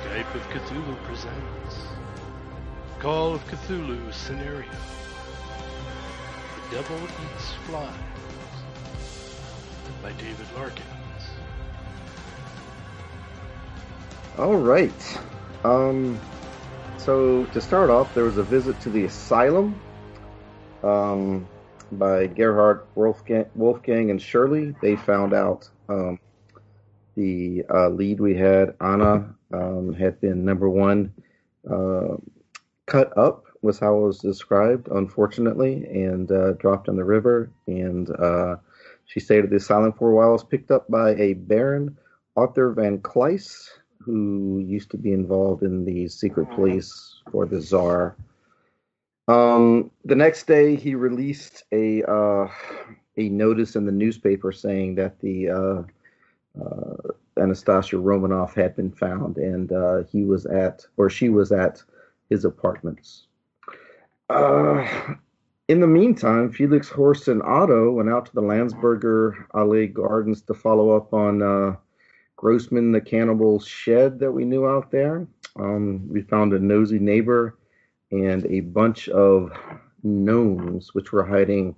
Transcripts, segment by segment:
Skype of Cthulhu presents Call of Cthulhu Scenario The Devil Eats Flies by David Larkins. All right. Um, so to start off, there was a visit to the asylum um, by Gerhard Wolfgang, Wolfgang and Shirley. They found out um, the uh, lead we had, Anna, um, had been number one uh, cut up, was how it was described, unfortunately, and uh, dropped in the river. And uh, she stayed at the asylum for a while. Was picked up by a Baron, Arthur Van Kleis, who used to be involved in the secret police for the Czar. Um, the next day, he released a uh, a notice in the newspaper saying that the uh, Anastasia Romanoff had been found, and uh, he was at, or she was at, his apartments. Uh, in the meantime, Felix Horst and Otto went out to the Landsberger Allee Gardens to follow up on uh, Grossman the cannibal's shed that we knew out there. Um, we found a nosy neighbor and a bunch of gnomes, which were hiding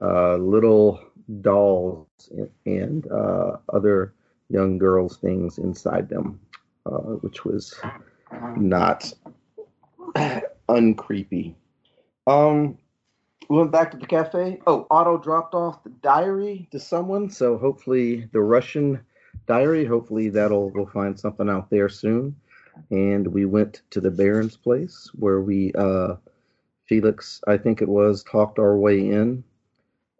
uh, little dolls and uh, other young girls' things inside them, uh, which was not uncreepy. Um, we went back to the cafe. Oh, Otto dropped off the diary to someone, so hopefully the Russian diary. Hopefully that'll we'll find something out there soon. And we went to the Baron's place where we uh, Felix, I think it was, talked our way in,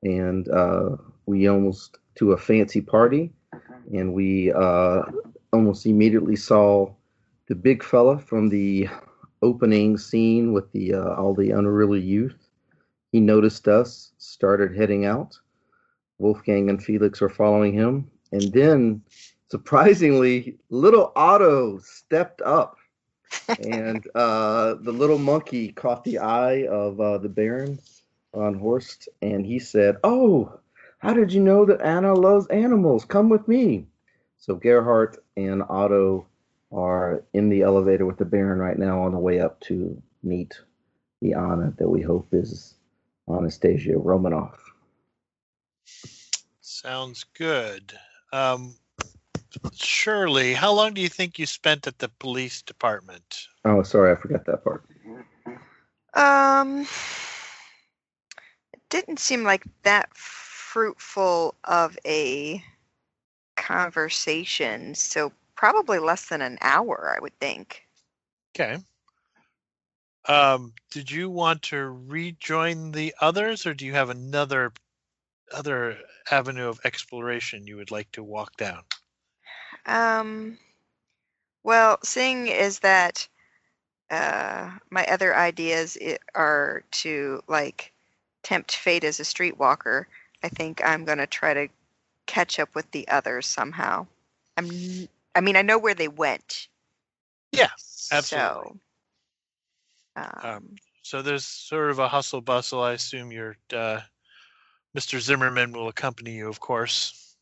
and uh, we almost to a fancy party, and we uh, almost immediately saw the big fella from the opening scene with the uh, all the unruly youth. He noticed us, started heading out. Wolfgang and Felix are following him, and then surprisingly, little Otto stepped up, and uh, the little monkey caught the eye of uh, the Baron on Horst, and he said, "Oh, how did you know that Anna loves animals? Come with me." So Gerhardt and Otto are in the elevator with the Baron right now on the way up to meet the Anna that we hope is Anastasia Romanoff. Sounds good. Um, Shirley, how long do you think you spent at the police department? Oh, sorry, I forgot that part. Um, it didn't seem like that fruitful of a conversation, so probably less than an hour, I would think. Okay. Um, did you want to rejoin the others, or do you have another other avenue of exploration you would like to walk down? Um, well, seeing is that uh, my other ideas are to like tempt fate as a streetwalker, I think I'm gonna try to catch up with the others somehow. I'm, I mean, I know where they went. Yeah, absolutely. So, um, Um, So there's sort of a hustle bustle. I assume your uh, Mr. Zimmerman will accompany you, of course.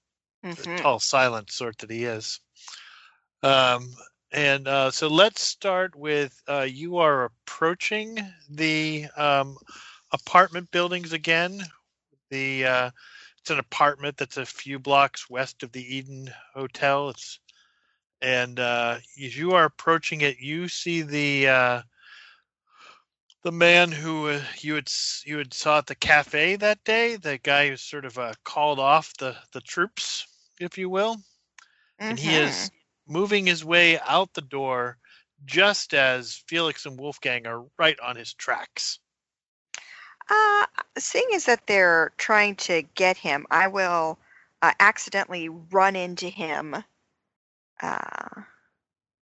The mhm. tall, silent sort that he is. Um, and uh, so let's start with uh, you are approaching the um, apartment buildings again. The uh, it's an apartment that's a few blocks west of the Eden Hotel. It's and uh, as you are approaching it, you see the uh, the man who uh, you had you had saw at the cafe that day. The guy who sort of uh, called off the the troops, if you will and he is moving his way out the door just as Felix and Wolfgang are right on his tracks. Uh, seeing as that they're trying to get him, I will uh, accidentally run into him, uh,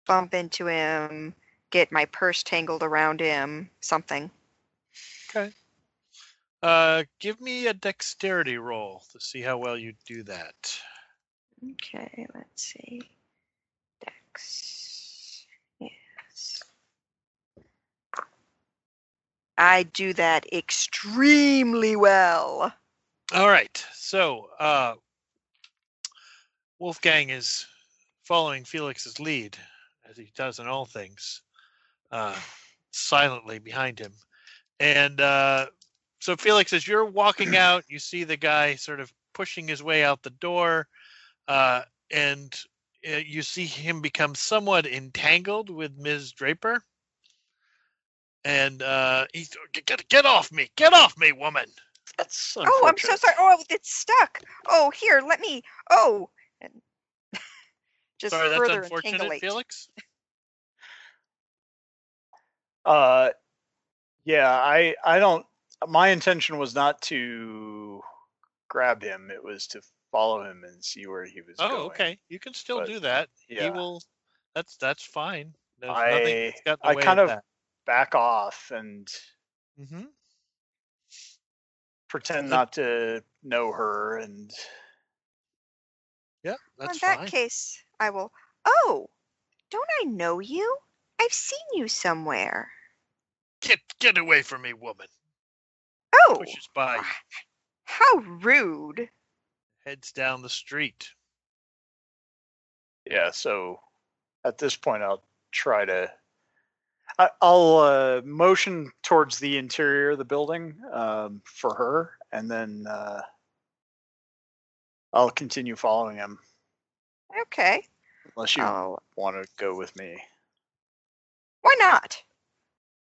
bump into him, get my purse tangled around him, something. Okay. Uh, give me a dexterity roll to see how well you do that. Okay, let's see. Dex. I do that extremely well. All right. So, uh, Wolfgang is following Felix's lead as he does in all things, uh, silently behind him. And uh, so, Felix, as you're walking out, you see the guy sort of pushing his way out the door, uh, and uh, you see him become somewhat entangled with Ms. Draper. And uh, he's get, get off me! Get off me, woman! That's Oh, I'm so sorry. Oh, it's stuck. Oh, here, let me. Oh, and just Sorry, that's further unfortunate, entanglate. Felix. Uh, yeah, I I don't. My intention was not to grab him. It was to follow him and see where he was Oh, going. okay. You can still But, do that. He Yeah, will. That's that's fine. There's nothing I that's got the I way kind of of that. Back off and hmm pretend not to know her and Yeah, that's in that fine. case, I will. Oh, don't I know you? I've seen you somewhere. Get get away from me, woman. Oh, Pushes by, how rude. heads down the street. yeah. So at this point, I'll try to. I, I'll uh, motion towards the interior of the building um, for her, and then uh, I'll continue following him Okay. unless you Oh, want to go with me. why not?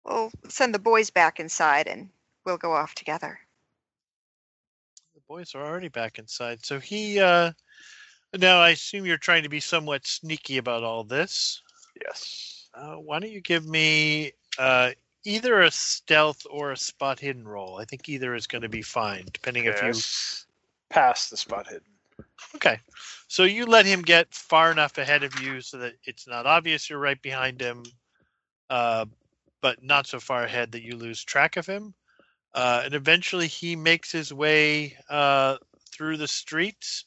We'll send the boys back inside and we'll go off together. The boys are already back inside. So he uh now I assume you're trying to be somewhat sneaky about all this. Yes. Uh, why don't you give me uh either a stealth or a spot hidden roll? I think either is going to be fine, depending if Okay, you pass the spot hidden. Okay. So you let him get far enough ahead of you so that it's not obvious you're right behind him, uh, but not so far ahead that you lose track of him. Uh, and eventually he makes his way uh, through the streets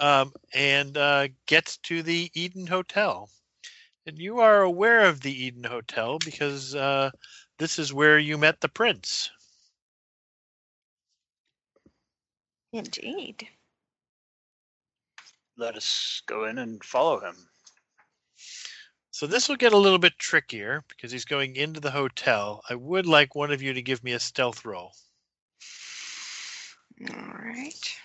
um, and uh, gets to the Eden Hotel. And you are aware of the Eden Hotel because uh, this is where you met the prince. Indeed. Let us go in and follow him. So this will get a little bit trickier because he's going into the hotel. I would like one of you to give me a stealth roll. All right.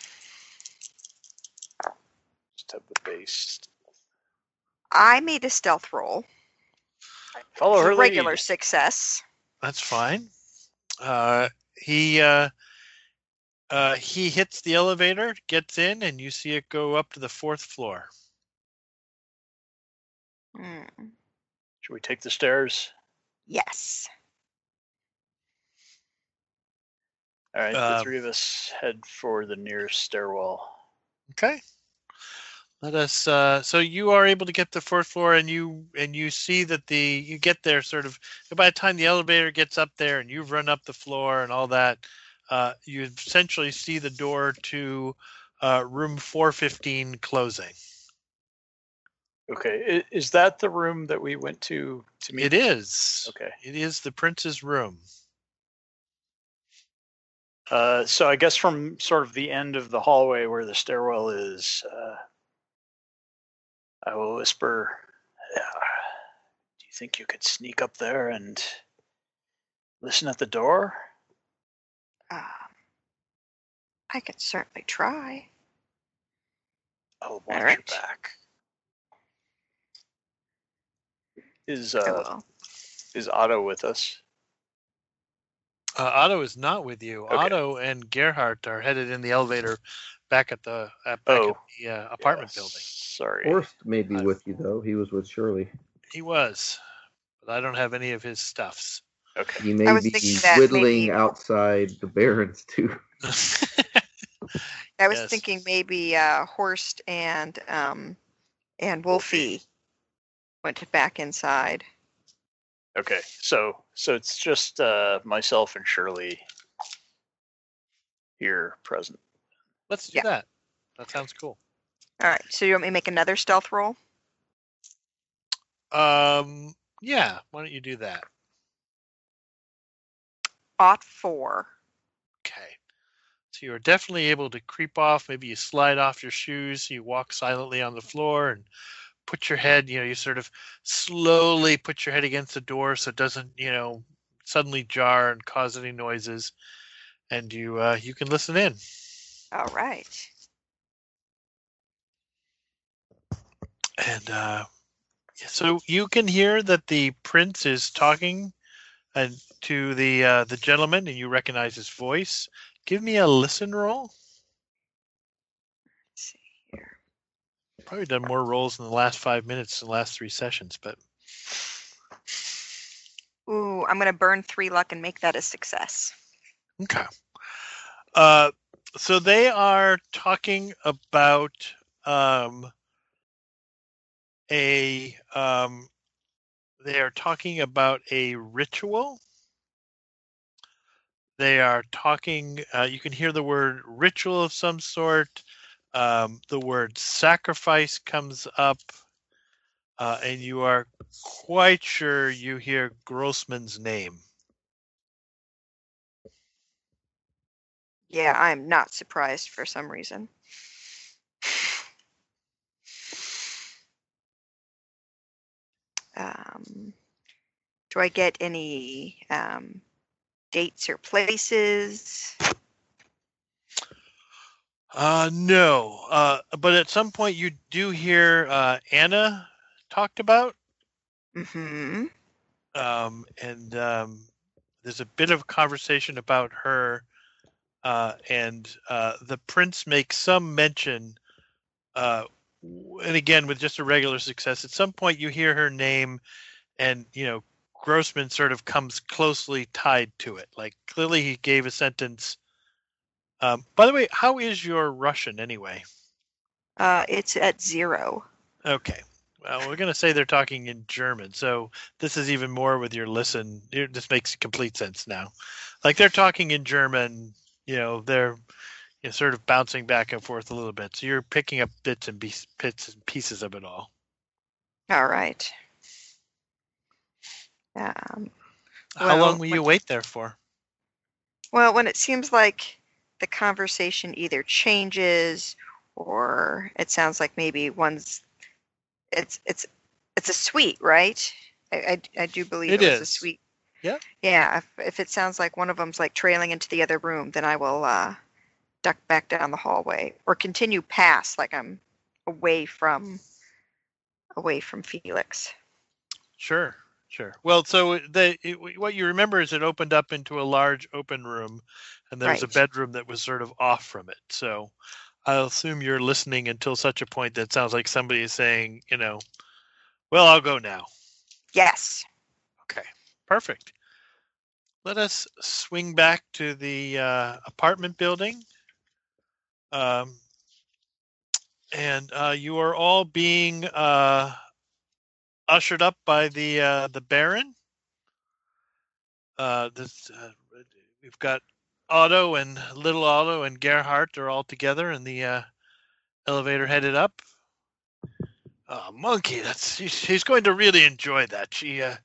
Just have the base. I made a stealth roll. Follow her a regular lead. success. That's fine. Uh, he uh, uh, he hits the elevator, gets in, and you see it go up to the fourth floor. Hmm. Should we take the stairs? Yes. All right, the Um, three of us head for the nearest stairwell. Okay. Let us. Uh, so you are able to get the fourth floor, and you and you see that the you get there sort of. By the time the elevator gets up there, and you've run up the floor and all that, uh, you essentially see the door to uh, room 415 closing. Okay, is that the room that we went to to meet? It is. Okay. It is the prince's room. Uh, so I guess from sort of the end of the hallway where the stairwell is, uh, I will whisper, "Yeah, "Do you think you could sneak up there and listen at the door?" Um, I could certainly try. I'll watch your right. back. Is uh is Otto with us? Uh, Otto is not with you. Okay. Otto and Gerhardt are headed in the elevator back at the uh, back Oh, at the uh, apartment Yeah, building. Sorry. Horst may be I- with you though. He was with Shirley. He was, but I don't have any of his stuffs. Okay. He may be whittling maybe- outside the Barrens too. I was Yes. thinking maybe uh, Horst and um, and Wolfie went back inside. Okay. So so it's just uh myself and Shirley here present. Let's do Yeah. that. That sounds cool. All right. So you want me to make another stealth roll? Um, yeah. Why don't you do that? Ought four. Okay. So you are definitely able to creep off. Maybe you slide off your shoes. You walk silently on the floor and put your head, you know, you sort of slowly put your head against the door so it doesn't, you know, suddenly jar and cause any noises, and you uh, you can listen in. All right. And uh, so you can hear that the prince is talking and to the uh, the gentleman, and you recognize his voice. Give me a listen roll. Let's see here. Probably done more rolls in the last five minutes than the last three sessions, but Ooh, I'm gonna burn three luck and make that a success. okay. Uh, so they are talking about um, a um, they are talking about a ritual. They are talking. Uh, you can hear the word ritual of some sort. Um, the word sacrifice comes up, uh, and you are quite sure you hear Grossman's name. Yeah, I'm not surprised for some reason. Um, do I get any um, dates or places? Uh, no. Uh, but at some point you do hear uh, Anna talked about, Mm-hmm. um, and um, there's a bit of conversation about her, uh, and uh, the prince makes some mention, uh, and again with just a regular success. At some point you hear her name, and you know Grossman sort of comes closely tied to it. Like clearly he gave a sentence. Um, by the way, how is your Russian anyway? Uh, it's at zero. Okay. Well, we're going to say they're talking in German. So this is even more with your listen. It just makes complete sense now. Like they're talking in German, you know, they're you know, sort of bouncing back and forth a little bit. So you're picking up bits and piece, bits and pieces of it all. All right. Um, How Well, long will you wait there for? well, when it seems like the conversation either changes or it sounds like maybe one's it's it's it's a suite, right? I I, I do believe It it, was a suite. Yeah. Yeah. If, if it sounds like one of them's like trailing into the other room, then I will uh, duck back down the hallway or continue past, like I'm away from away from Felix. Sure, sure. Well, so the it, what you remember is it opened up into a large open room, and there was a bedroom that was sort of off from it. So I'll assume you're listening until such a point that it sounds like somebody is saying, you know, well, I'll go now. Yes. Okay, perfect. Let us swing back to the uh, apartment building. Um, and uh, you are all being uh, ushered up by the uh, the Baron. Uh, this uh, we've got Otto and little Otto and Gerhardt are all together, and the elevator headed up. Oh, monkey! That's she's, she's going to really enjoy that. She uh,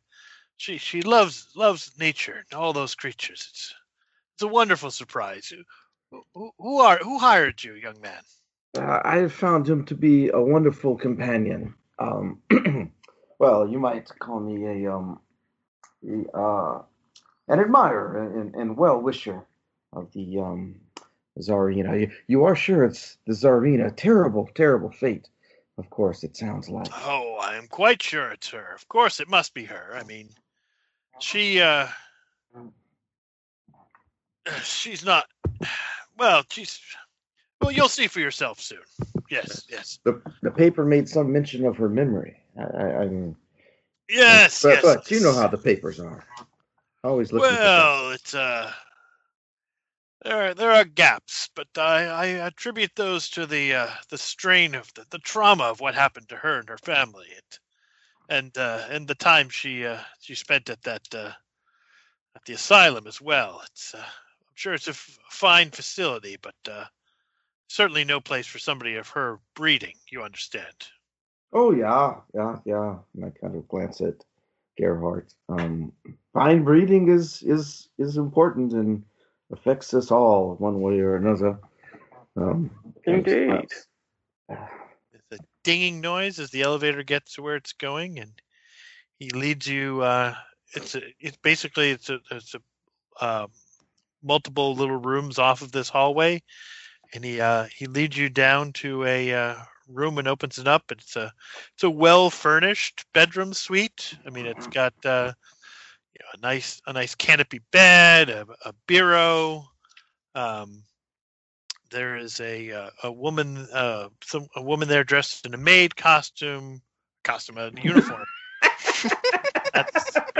she she loves loves nature and all those creatures. It's it's a wonderful surprise. Who, who, who are who hired you, young man? Uh, I have found him to be a wonderful companion. Um, well, you might call me a um, a, uh, an admirer and, and well wisher of the um, Tsarina. You, you are sure it's the Tsarina? Terrible, terrible fate. Of course, it sounds like. Oh, I am quite sure it's her. Of course, it must be her. I mean, she uh, she's not. Well, she's. Well, you'll see for yourself soon. Yes, yes, The the paper made some mention of her memory. I, I, I mean, yes, but, yes. but you know how the papers are. Always looking. Well, it's uh, there are, there are gaps, but I, I attribute those to the uh, the strain of the, the trauma of what happened to her and her family, it, and uh, and the time she uh, she spent at that uh, at the asylum as well. It's uh, I'm sure it's a f- fine facility, but uh, certainly no place for somebody of her breeding. You understand? Oh yeah, yeah, yeah. And I kind of glance at Gerhardt. Um, fine breeding is is is important and affects us all one way or another. Um, Indeed. uh, The dinging noise as the elevator gets to where it's going, and he leads you. Uh, it's a, it's basically it's a it's a uh, multiple little rooms off of this hallway, and he uh, he leads you down to a uh, room and opens it up. It's a it's a well furnished bedroom suite. I mean, it's got uh, you know, a nice a nice canopy bed, a, a bureau. Um, there is a uh, a woman uh, some a woman there dressed in a maid costume costume a uniform. That's,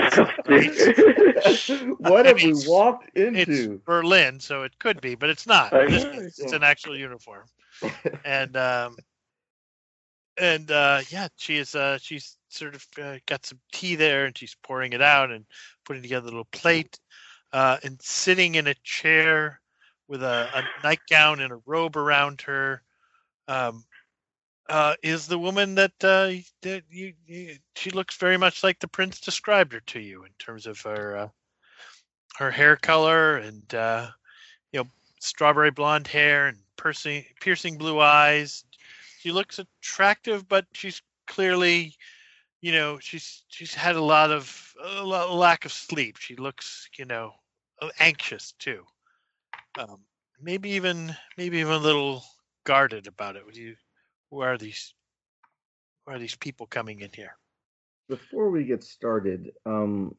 what I have mean, we walked it's into? Berlin, so it could be, but it's not. I This it's an actual uniform, and um, and uh, yeah, she is. Uh, she's sort of uh, got some tea there, and she's pouring it out and putting together a little plate, uh, and sitting in a chair with a, a nightgown and a robe around her. Um, uh, is the woman that uh, that you, you? She looks very much like the prince described her to you in terms of her uh, her hair color and uh, you know strawberry blonde hair and piercing piercing blue eyes. She looks attractive, but she's clearly, you know, she's she's had a lot of a lack of sleep. She looks, you know, anxious too. Um, maybe even maybe even a little guarded about it. Would you? Who are these? Who are these people coming in here? Before we get started, um,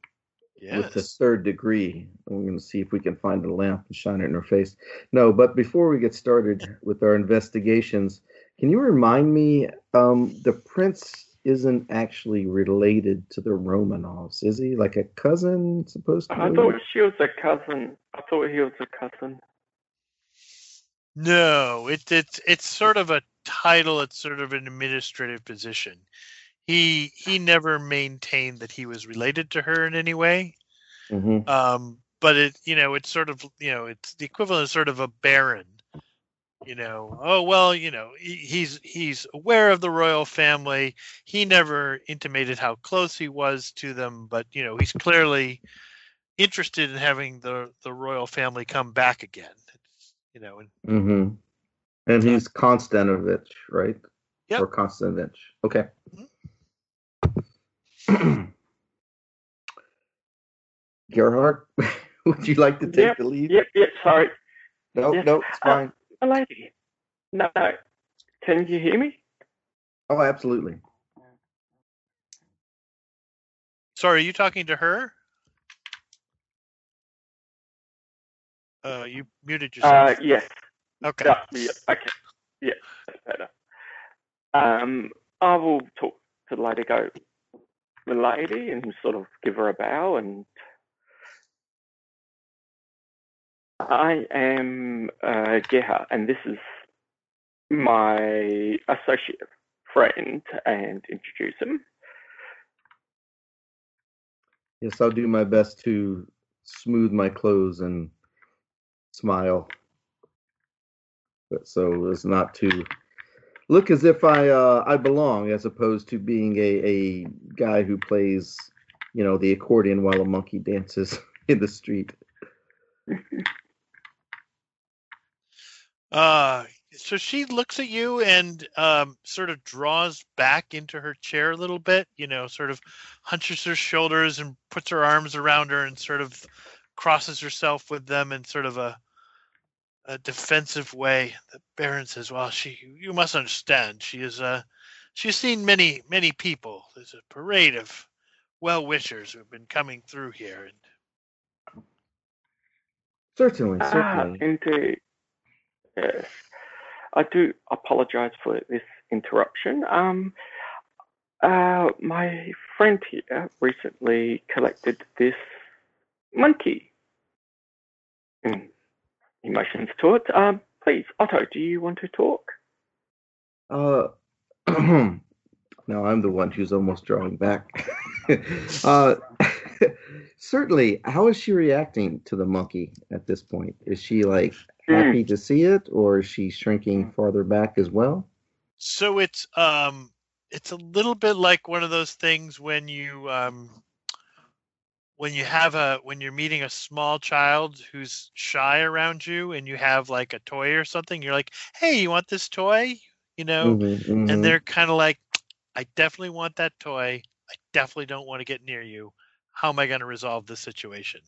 with the third degree, I'm going to see if we can find a lamp and shine it in her face. No, but before we get started with our investigations, can you remind me? Um, the prince isn't actually related to the Romanovs, is he? Like a cousin, supposed to? I be? thought she was a cousin. I thought he was a cousin. No, it, it's it's sort of a title. It's sort of an administrative position. He he never maintained that he was related to her in any way. Mhm. Um, but it you know it's sort of you know it's the equivalent of sort of a baron. You know, oh well, you know he, he's he's aware of the royal family. He never intimated how close he was to them, but you know he's clearly interested in having the the royal family come back again. It's, you know, and Mhm. And he's Konstantinovich, right? Yep. Or Konstantinovich. Okay. Gerhard, would you like to take Yep, the lead? Yep, yep, sorry. No, Yes. no, it's Uh, fine. A lady. No, no. Can you hear me? Oh, absolutely. Sorry, are you talking to her? Uh, you muted Uh, yourself. yes. okay. Yeah, yeah, okay. Yeah, better. Um, I will talk to the lady, go, the lady, and sort of give her a bow. And I am uh, Geha, and this is my associate friend, and introduce him. Yes, I'll do my best to smooth my clothes and smile. But so as not to look as if I uh, I belong, as opposed to being a, a guy who plays, you know, the accordion while a monkey dances in the street. Uh, so she looks at you and um, sort of draws back into her chair a little bit. You know, sort of hunches her shoulders and puts her arms around her and sort of crosses herself with them in sort of a a defensive way. The Baron says, "Well, she, you must understand. She is uh, she's seen many many people. There's a parade of well wishers who have been coming through here, and Certainly, Ah, certainly. indeed. Yes. I do apologize for this interruption. Um, uh, my friend here recently collected this monkey. Mm, He motions to it. Um, please, Otto, do you want to talk? Uh, no, I'm the one who's almost drawing back. uh, certainly, how is she reacting to the monkey at this point? Is she like happy to see it, or is she shrinking farther back as well? So it's um it's a little bit like one of those things when you um when you have a when you're meeting a small child who's shy around you and you have like a toy or something you're like hey you want this toy you know, Mhm, mhm. and they're kind of like, I definitely want that toy. I definitely don't want to get near you. How am I going to resolve this situation?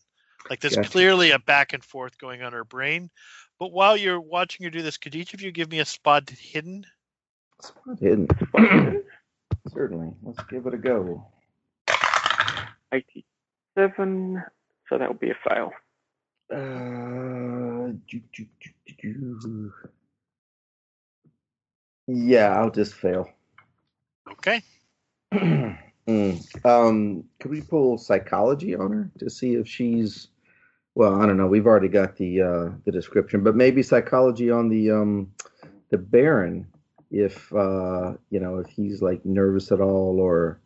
Like there's Gotcha. clearly a back and forth going on in her brain. But while you're watching her do this, could each of you give me a spot hidden? Spot hidden. Certainly. Let's give it a go. 87, so that would be a fail. Uh, do, do, do, do, do. Yeah, I'll just fail. Okay. Mm. Um, could we pull psychology on her to see if she's well, I don't know. We've already got the uh, the description, but maybe psychology on the um, the Baron, if uh, you know, if he's like nervous at all, or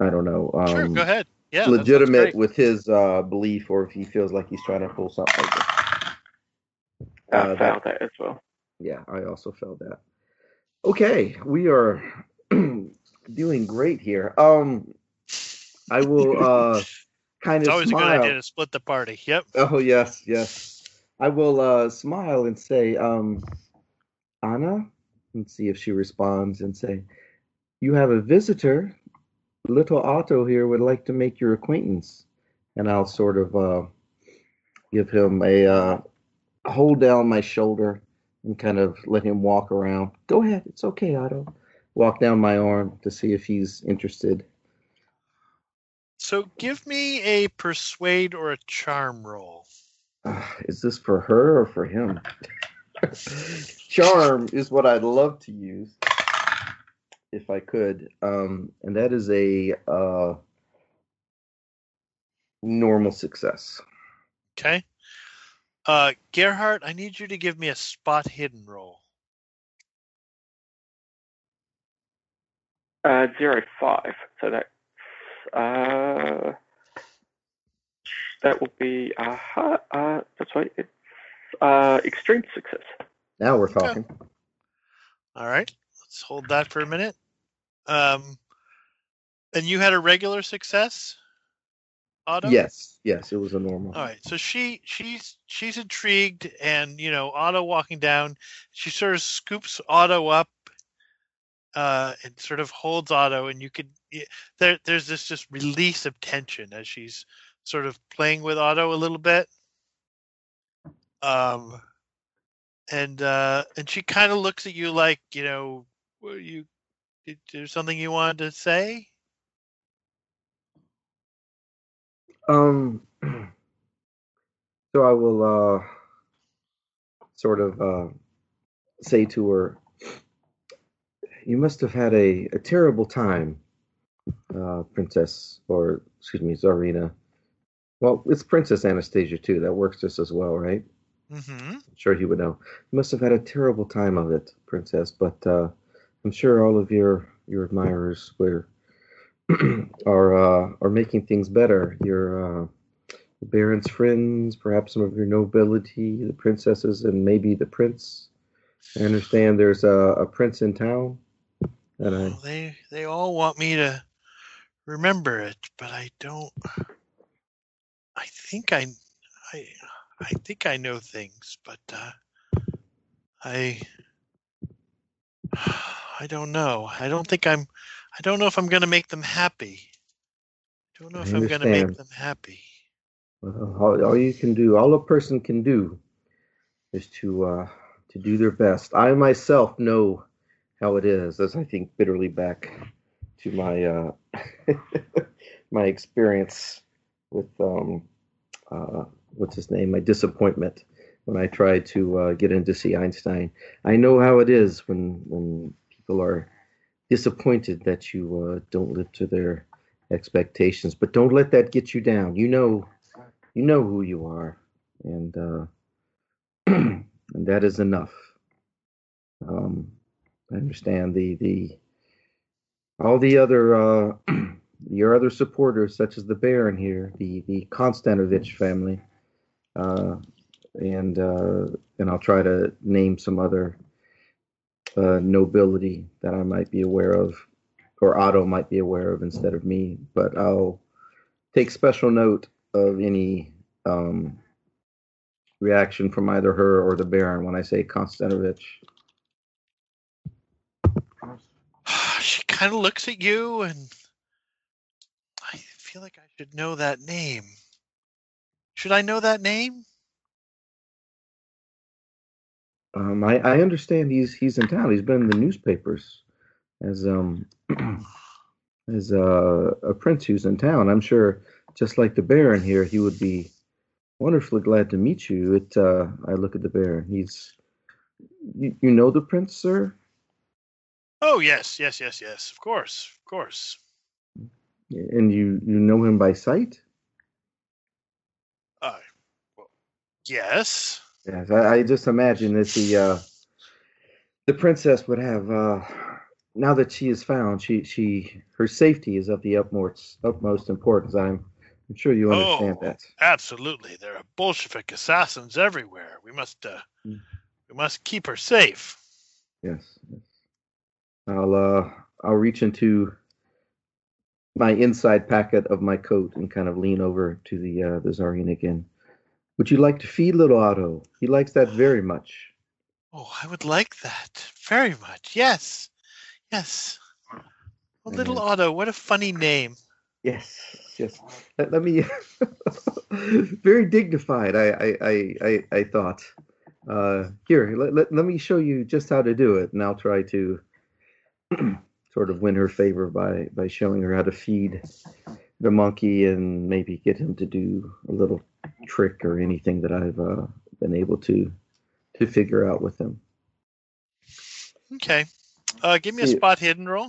I don't know. Um, sure, go ahead. Yeah. legitimate with his uh, belief, or if he feels like he's trying to pull something. Like that. I Uh, that- failed that as well. Yeah, I also felt that. Okay, we are doing great here. Um, I will uh, kind It's of always a good idea to split the party. Yep. Oh yes, yes. I will uh, smile and say, um, Anna, and see if she responds and say, "You have a visitor. Little Otto here would like to make your acquaintance." And I'll sort of uh, give him a uh, hold down my shoulder and kind of let him walk around. Go ahead, it's okay, Otto. Walk down my arm to see if he's interested. So give me a persuade or a charm roll. Uh, is this for her or for him? Charm is what I'd love to use if I could, um, and that is a uh, normal success. Okay. Uh, Gerhardt, I need you to give me a spot hidden roll. Uh, zero five. So that uh, that will be uh, uh that's right. It's uh extreme success. Now we're Okay. talking. All right. Let's hold that for a minute. Um, and you had a regular success, Otto. Yes, yes, it was a normal. All right. So she she's she's intrigued, and you know Otto walking down, she sort of scoops Otto up, uh, and sort of holds Otto, and you could there there's this just release of tension as she's sort of playing with Otto a little bit. Um, and uh, and she kind of looks at you like you know, "What you is there something you wanted to say? Um, so I will uh, sort of uh, say to her, "You must have had a, a terrible time, uh, Princess, or excuse me, Tsarina. Well, it's Princess Anastasia too. That works just as well, right? Mm-hmm. I'm sure he would know. You must have had a terrible time of it, Princess. But uh, I'm sure all of your your admirers were are uh, are making things better. Your uh, Baron's friends, perhaps some of your nobility, the princesses, and maybe the prince. I understand there's a, a prince in town. I Well, they they all want me to remember it, but I don't. I think I, I, I think I know things, but uh, I, I don't know. I don't think I'm. I don't know if I'm going to make them happy. I don't know I if I'm going to make them happy. well, all, all you can do, all a person can do, is to uh, to do their best. I myself know how it is, as I think bitterly back to my uh, my experience with um, uh, what's his name, my disappointment when I tried to uh, get in to see Einstein. I know how it is when when people are disappointed that you uh, don't live to their expectations, but don't let that get you down. You know, you know who you are, and uh, and that is enough. Um, I understand the the all the other uh, your other supporters, such as the Baron here, the the Konstantovich family, uh, and uh, and I'll try to name some other uh, nobility that I might be aware of, or Otto might be aware of instead of me. But I'll take special note of any um, reaction from either her or the Baron when I say Konstantovich. Kind of looks at you and I feel like I should know that name. Should I know that name? Um, I, I understand he's he's in town. He's been in the newspapers as um as uh, a prince who's in town. I'm sure, just like the Baron here, he would be wonderfully glad to meet you. It. Uh, I look at the Baron. He's. You, you know the prince, sir? Oh yes, yes, yes, yes. Of course, of course. And you you know him by sight? Uh, well, yes. Yes, I, I just imagine that the uh, the princess would have uh, now that she is found, she she her safety is of the utmost utmost importance. I'm I'm sure you understand Oh, that. Absolutely, there are Bolshevik assassins everywhere. We must, uh, Mm. we must keep her safe. Yes, yes. I'll uh I'll reach into my inside pocket of my coat and kind of lean over to the uh, the Czarina again. Would you like to feed little Otto? He likes that very much. Oh, I would like that very much. Yes, yes. Oh, little. Otto, what a funny name. Yes, yes. Let, let me. very dignified. I I I I, I thought. Uh, here, let, let let me show you just how to do it, and I'll try to sort of win her favor by by showing her how to feed the monkey and maybe get him to do a little trick or anything that I've uh, been able to to figure out with him. Okay. Uh, give me a See- spot hidden roll.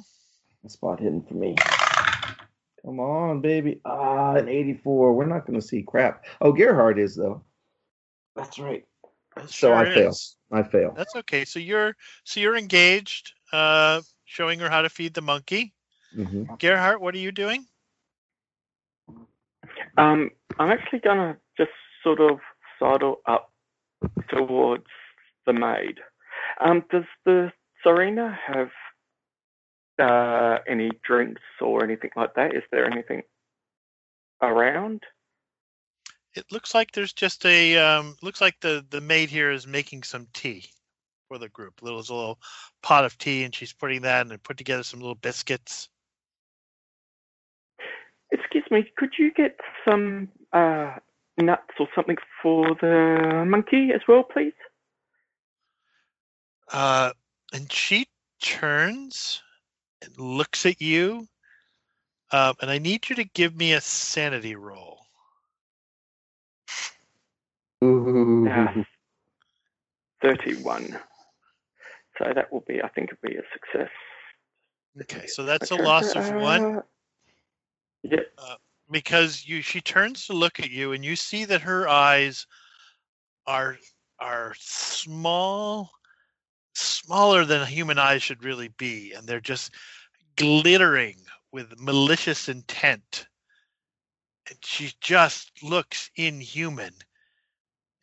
A spot hidden for me. Come on, baby. Ah, an 84. We're not going to see crap. Oh, Gerhard is, though. That's right. It So I sure fail. is. I fail. That's okay. So you're so you're engaged, uh, showing her how to feed the monkey. hmm Gerhardt, what are you doing? Um, I'm actually gonna just sort of sidle up towards the maid. Um, does the Tsarina have uh, any drinks or anything like that? Is there anything around? It looks like there's just a um, looks like the the maid here is making some tea for the group. Little, there's a little pot of tea, and she's putting that and put together some little biscuits. Excuse me, could you get some uh, nuts or something for the monkey as well, please? Uh, and she turns and looks at you. Um, and I need you to give me a sanity roll. Ooh. Yeah. 31. So that will be, I think, it'll be a success. Okay, so that's a loss of one. uh, Yep. because you she turns to look at you and you see that her eyes are are small smaller than human eyes should really be and they're just glittering with malicious intent and she just looks inhuman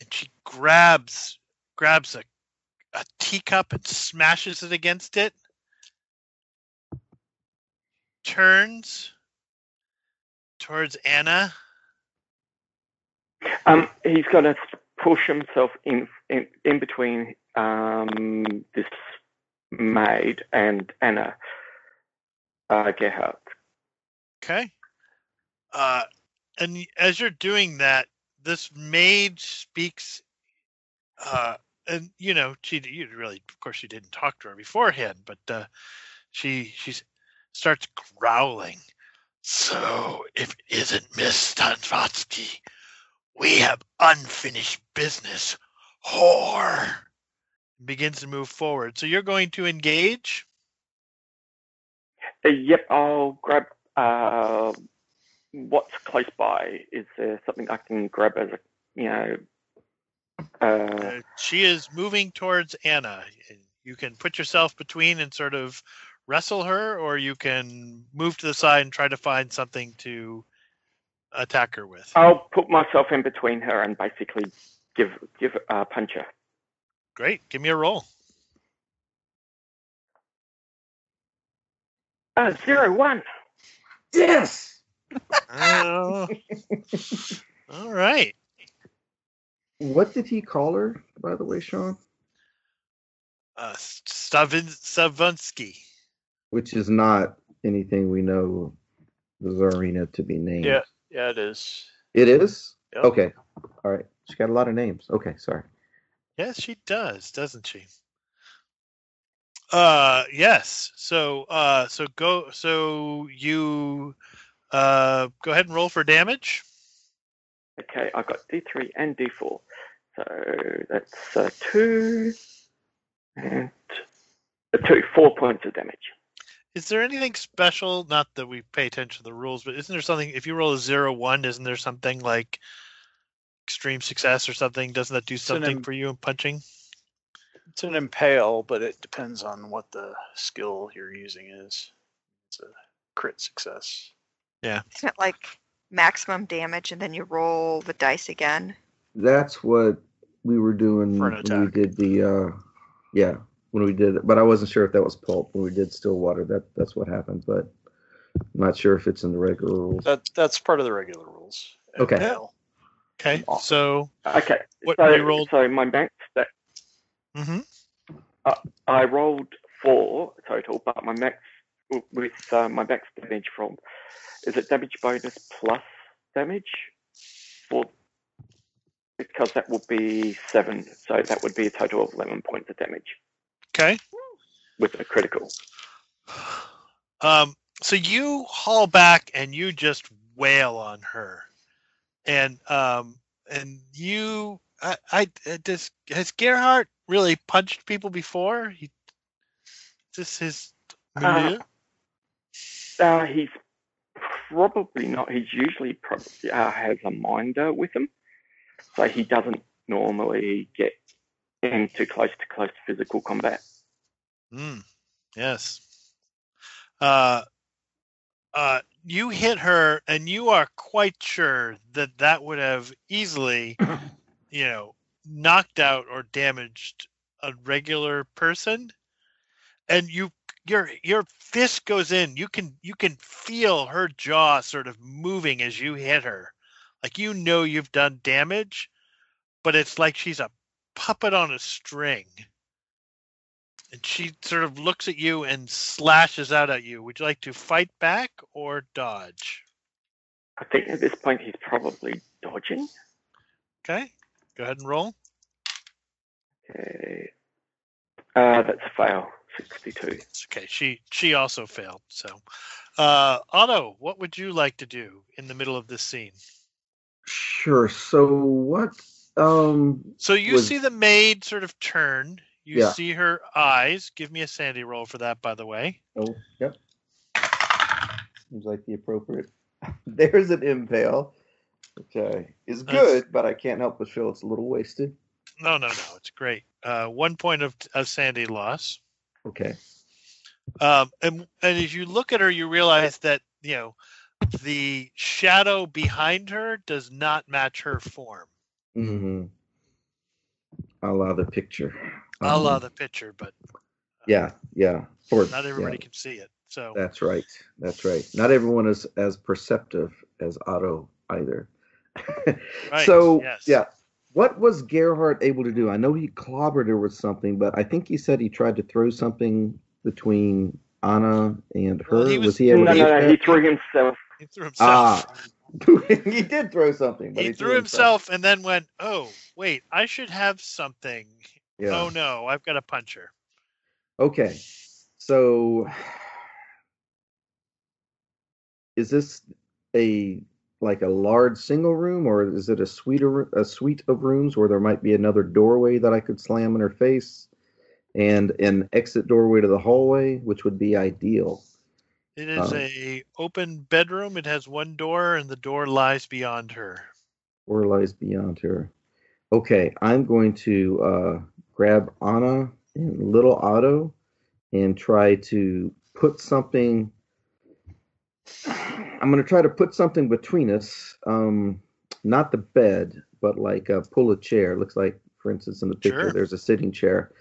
and she grabs grabs a, a teacup and smashes it against it turns towards Anna. Um, he's going to push himself in, in, in between um, this maid and Anna uh, Gerhardt. Okay. Uh, and as you're doing that, this maid speaks. Uh, and you know, she you really, of course, she didn't talk to her beforehand, but uh, she she starts growling. So, if it isn't Miss Stansvatsky, we have unfinished business. Whore. Begins to move forward. So you're going to engage. Uh, yep, I'll grab uh, what's close by. Is there something I can grab as a, you know, uh, Uh, she is moving towards Anna. You can put yourself between and sort of wrestle her, or you can move to the side and try to find something to attack her with. I'll put myself in between her and basically give give uh, punch her. Great. Give me a roll. Uh, zero one. Yes. Uh, all right. What did he call her, by the way, Sean? Uh, Stavin Savunsky. which is not anything we know the Tsarina to be named. Yeah, yeah, it is. It is? Yep. Okay. All right. She's got a lot of names. Okay, sorry. Yes, she does, doesn't she? Uh, yes. So, uh, so go. So you, uh, go ahead and roll for damage. Okay, I've got D3 and D4. So that's uh, two and uh, two, four points of damage. Is there anything special? Not that we pay attention to the rules, but isn't there something? If you roll a zero one, isn't there something like extreme success or something? Doesn't that do something im- for you in punching? It's an impale, but it depends on what the skill you're using is. It's a crit success. Yeah. Isn't it like maximum damage and then you roll the dice again? That's what we were doing For an when we did the uh yeah, when we did it. But I wasn't sure if that was pulp when we did Stillwater. That that's what happened, but I'm not sure if it's in the regular rules. That that's part of the regular rules. Okay. Impale. Okay. So, Okay, What so, you rolled? so my max that Mm-hmm. I rolled four total, but my max with uh, my max damage from is it damage bonus plus damage? For because that would be seven, so that would be a total of eleven points of damage okay. with a critical. Um, so you haul back and you just wail on her, and um, and you, I, I uh, does has Gerhardt really punched people before? He, is this his Uh? Uh, he's probably not. He's usually probably uh, has a minder with him, so he doesn't normally get into close to close physical combat. Mm, yes. Uh, uh, you hit her, and you are quite sure that that would have easily, you know, knocked out or damaged a regular person. And you, your your fist goes in. You can you can feel her jaw sort of moving as you hit her, like you know you've done damage, but it's like she's a puppet on a string and she sort of looks at you and slashes out at you. Would you like to fight back or dodge? I think at this point he's probably dodging. Okay, go ahead and roll. Okay. Uh, that's a fail. 62. It's okay. She she also failed. So, uh, Otto, what would you like to do in the middle of this scene? Sure. So what um So you Was- see the maid sort of turn. You Yeah. see her eyes. Give me a sanity roll for that, by the way. oh yep. Seems like the appropriate there's an impale. Which uh, is That's- good, but I can't help but feel it's a little wasted. No, no, no. It's great. Uh, one point of, of sanity loss. Okay. Um, and and as you look at her, you realize that you know the shadow behind her does not match her form. Mm-hmm. A la the picture. A la Um, the picture, but Yeah, yeah. Or, not everybody yeah, can see it. So That's right. That's right. Not everyone is as perceptive as Otto either. Right, So yes. yeah. What was Gerhardt able to do? I know he clobbered her with something, but I think he said he tried to throw something between Anna and her. Well, he was, was- he No, able no, to no, do he threw himself. he threw himself. Ah, he did throw something, but he, he, threw himself and then went, "Oh, wait, I should have something. Yeah. Oh no, I've got a puncher." Okay. So is this a like a large single room or is it a suite of, a suite of rooms where there might be another doorway that I could slam in her face and an exit doorway to the hallway, which would be ideal. It is Um, a open bedroom. It has one door, and the door lies beyond her. Or lies beyond her. Okay, I'm going to uh, grab Anna and little Otto and try to put something. I'm going to try to put something between us. Um, not the bed, but like uh, pull a chair. Looks like, for instance, in the picture, Sure. there's a sitting chair.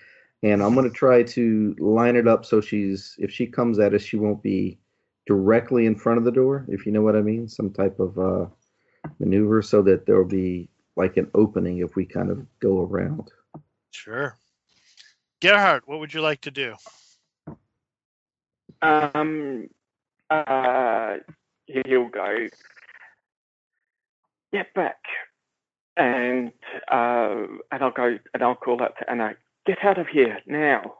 And I'm going to try to line it up so she's, if she comes at us, she won't be directly in front of the door, if you know what I mean. Some type of uh, maneuver so that there'll be like an opening if we kind of go around. Sure. Gerhardt, what would you like to do? Um, uh, he'll go, get back, and uh, and I'll go and I'll call out to Anna, get out of here now.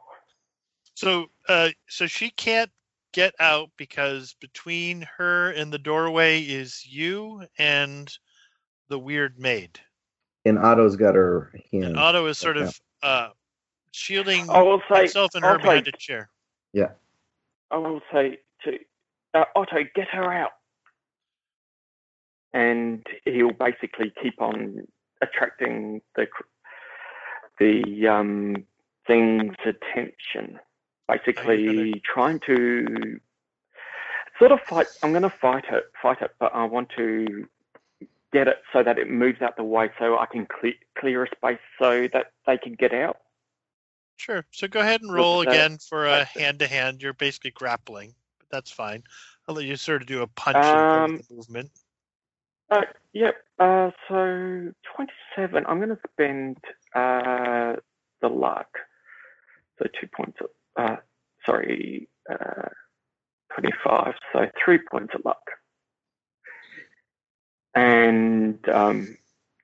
So, uh, so she can't get out because between her and the doorway is you and the weird maid. And Otto's got her hand. And Otto is sort Yeah. of uh, shielding I will say, himself and her I'll behind a chair. Yeah. I will say to uh, Otto, get her out, and he'll basically keep on attracting the the um, thing's attention. Basically, trying to sort of fight. I'm going to fight it, fight it, but I want to get it so that it moves out the way, so I can clear clear a space so that they can get out. Sure. So go ahead and roll that? again for a hand to hand. You're basically grappling, but that's fine. I'll let you sort of do a punch Um, movement. Uh, yep. Uh, so 27. I'm going to spend uh, the luck. So two points. Of, uh, sorry, uh, 25. So three points of luck. And um,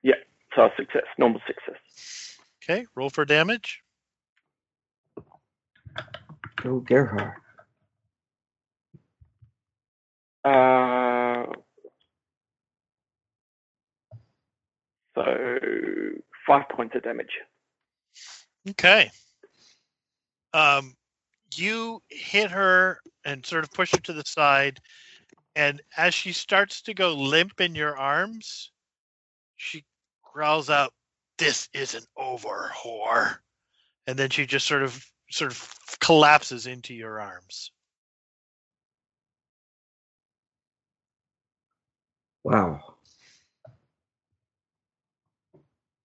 yeah, so success, normal success. Okay. Roll for damage. Go Gerhardt. Uh, so five points of damage. Okay. Um, you hit her and sort of push her to the side, and as she starts to go limp in your arms, she growls out, "This isn't over, whore," and then she just sort of sort of collapses into your arms. Wow.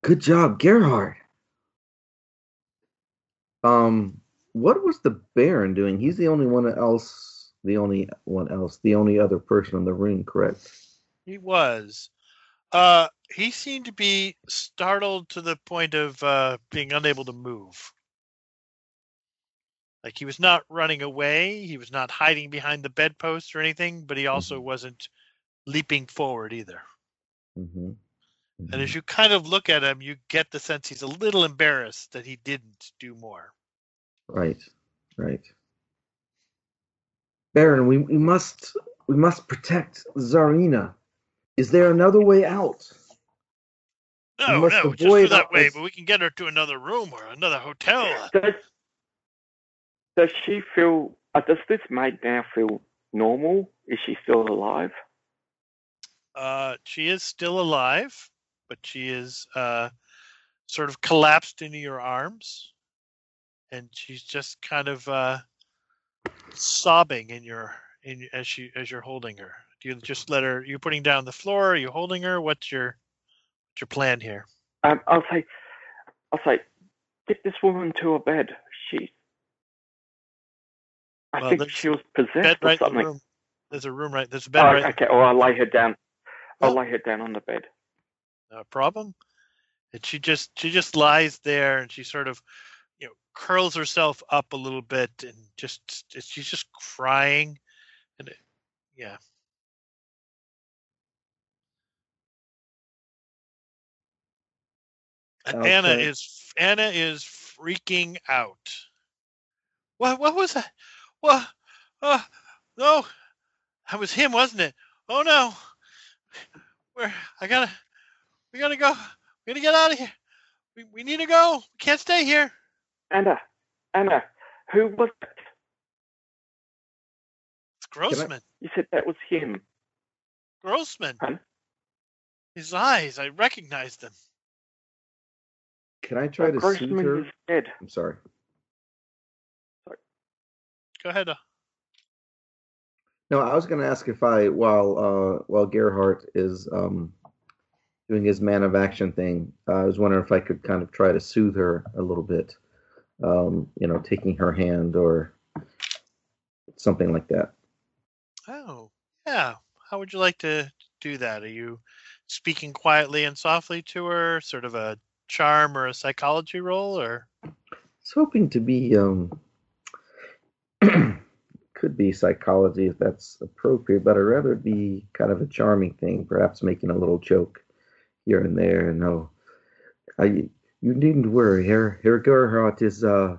Good job, Gerhardt. Um, what was the Baron doing? He's the only one else, the only one else, the only other person in the ring, correct? He was. Uh, he seemed to be startled to the point of uh, being unable to move. Like he was not running away, he was not hiding behind the bedpost or anything, but he also wasn't leaping forward either. Mm-hmm. And as you kind of look at him, you get the sense he's a little embarrassed that he didn't do more. Right, right. Baron, we, we must we must protect Tsarina. Is there another way out? No, must no, just avoid that way, us- but we can get her to another room or another hotel. Does, does she feel, uh, does this maid now feel normal? Is she still alive? Uh, she is still alive, but she is uh, sort of collapsed into your arms, and she's just kind of uh, sobbing in your in as she as you're holding her. Do you just let her? You're putting down the floor? Are you holding her? What's your what's your plan here? Um, I'll say, I'll say, get this woman to a bed. She, I Well, think she was possessed or right something. room. There's a room right. There's a bed Oh, right. okay, or I'll lay her down. I'll Yeah. lay her down on the bed. No problem and she just she just lies there and she sort of you know curls herself up a little bit and just she's just crying and it, yeah. And anna is anna is freaking out. What what was that? What oh uh, no. That was him wasn't it? Oh no. Where i gotta we gotta go we gotta get out of here we, we need to go we can't stay here Anna, Anna, who was it? it's grossman You said that was him. grossman Huh? his eyes i recognized them Can I try to soothe Grossman her? is dead. I'm sorry. go ahead uh, No, I was going to ask if I, while uh, while Gerhardt is um, doing his man of action thing, I was wondering if I could kind of try to soothe her a little bit. Um, you know, taking her hand or something like that. oh yeah how would you like to do that are you speaking quietly and softly to her sort of a charm or a psychology roll, or I was hoping to be um, could be psychology if that's appropriate, but I'd rather be kind of a charming thing, perhaps making a little joke here and there. No, I, you needn't worry. Herr, Herr Gerhardt is, uh,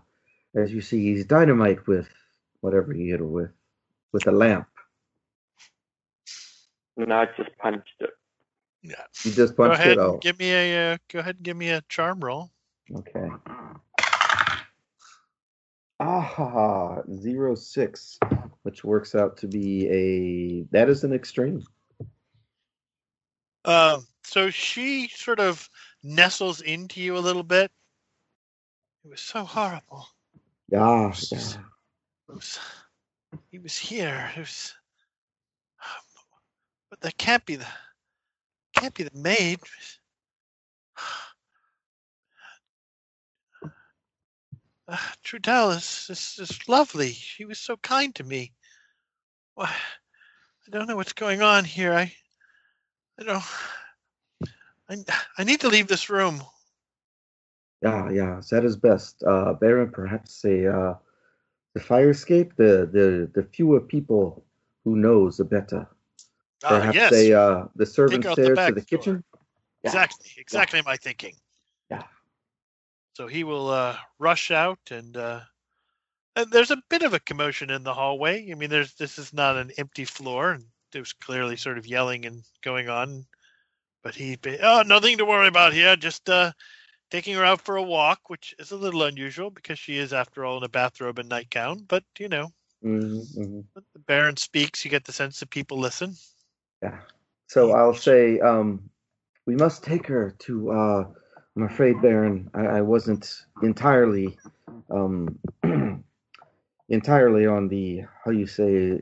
as you see, he's dynamite with whatever he hit her with, with a lamp. And I just punched it. Yeah. You just Go punched ahead it. Oh, and give me a uh, go ahead and give me a charm roll. okay. Ah, zero six, which works out to be a that is an extreme. Um, so she sort of nestles into you a little bit. It was so horrible. Yeah, yeah. It was, he was here. It was, but that can't be the can't be the maid. Uh, Trudell is, is is lovely. She was so kind to me. Why, I don't know what's going on here. I, I don't. I, I need to leave this room. Yeah, yeah, that is best. Uh, Baron, perhaps a uh, the fire escape. The the the fewer people who knows, the better. Ah, Perhaps yes, a uh, the servant out the stairs to the door. kitchen. Yeah. exactly, exactly my thinking. Yeah. So he will uh, rush out, and, uh, and there's a bit of a commotion in the hallway. I mean, there's this is not an empty floor, and there's clearly sort of yelling and going on. But he, oh, nothing to worry about here. Just uh, taking her out for a walk, which is a little unusual because she is, after all, in a bathrobe and nightgown. But you know, hmm hmm when the Baron speaks, you get the sense that people listen. Yeah. So I'll say um, we must take her to. Uh, I'm afraid, Baron, I, I wasn't entirely um, entirely on the how you say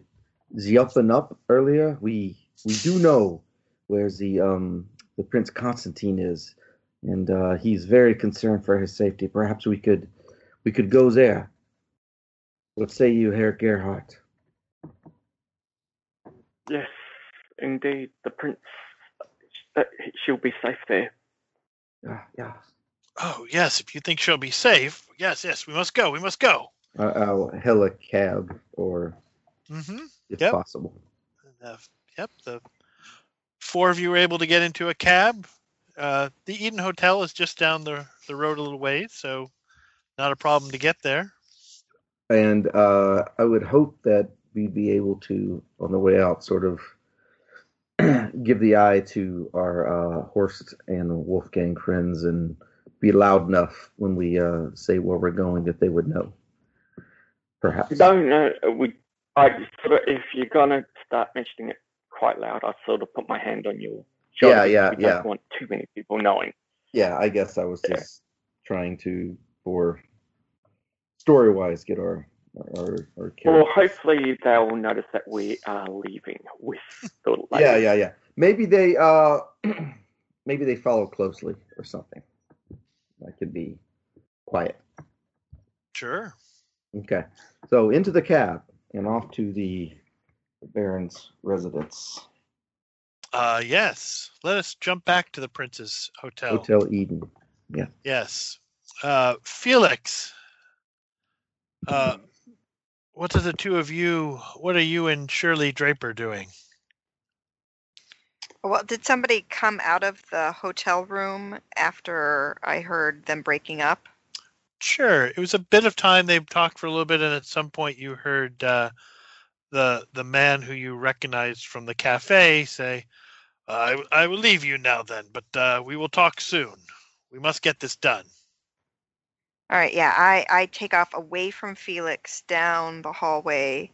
the up and up earlier. We we do know where the um, the Prince Constantine is, and uh, he's very concerned for his safety. Perhaps we could we could go there. What say you, Herr Gerhardt? Yes, indeed, the prince. Uh, she'll be safe there. Yeah, yeah. Oh yes, if you think she'll be safe, yes, yes, we must go. We must go. I- I'll hail a cab, or Mm-hmm. if Yep. possible. Uh, yep, the four of you were able to get into a cab. Uh, the Eden Hotel is just down the, the road a little ways, so not a problem to get there. And uh, I would hope that we'd be able to, on the way out, sort of give the eye to our uh, Horst and Wolfgang friends and be loud enough when we uh, say where we're going that they would know. Perhaps. No, no, uh, we. I if you're gonna start mentioning it quite loud, I sort of put my hand on your shoulder. Yeah, yeah, we yeah. Don't want too many people knowing. Yeah, I guess I was Yeah. just trying to, for story wise, get our our, our Well, hopefully they'll notice that we are leaving with the lady. Yeah, yeah, yeah. Maybe they uh maybe they follow closely or something. That could be quiet. Sure. Okay. So into the cab and off to the Baron's residence. Uh, yes. Let us jump back to the Prince's Hotel. Hotel Eden. Yeah. Yes. Uh, Felix. Uh, what are the two of you? What are you and Shirley Draper doing? Well, did somebody come out of the hotel room after I heard them breaking up? Sure. It was a bit of time. They talked for a little bit, and at some point, you heard uh, the the man who you recognized from the cafe say, "I I will leave you now, then, but uh, we will talk soon. We must get this done." All right, yeah, I, I take off away from Felix down the hallway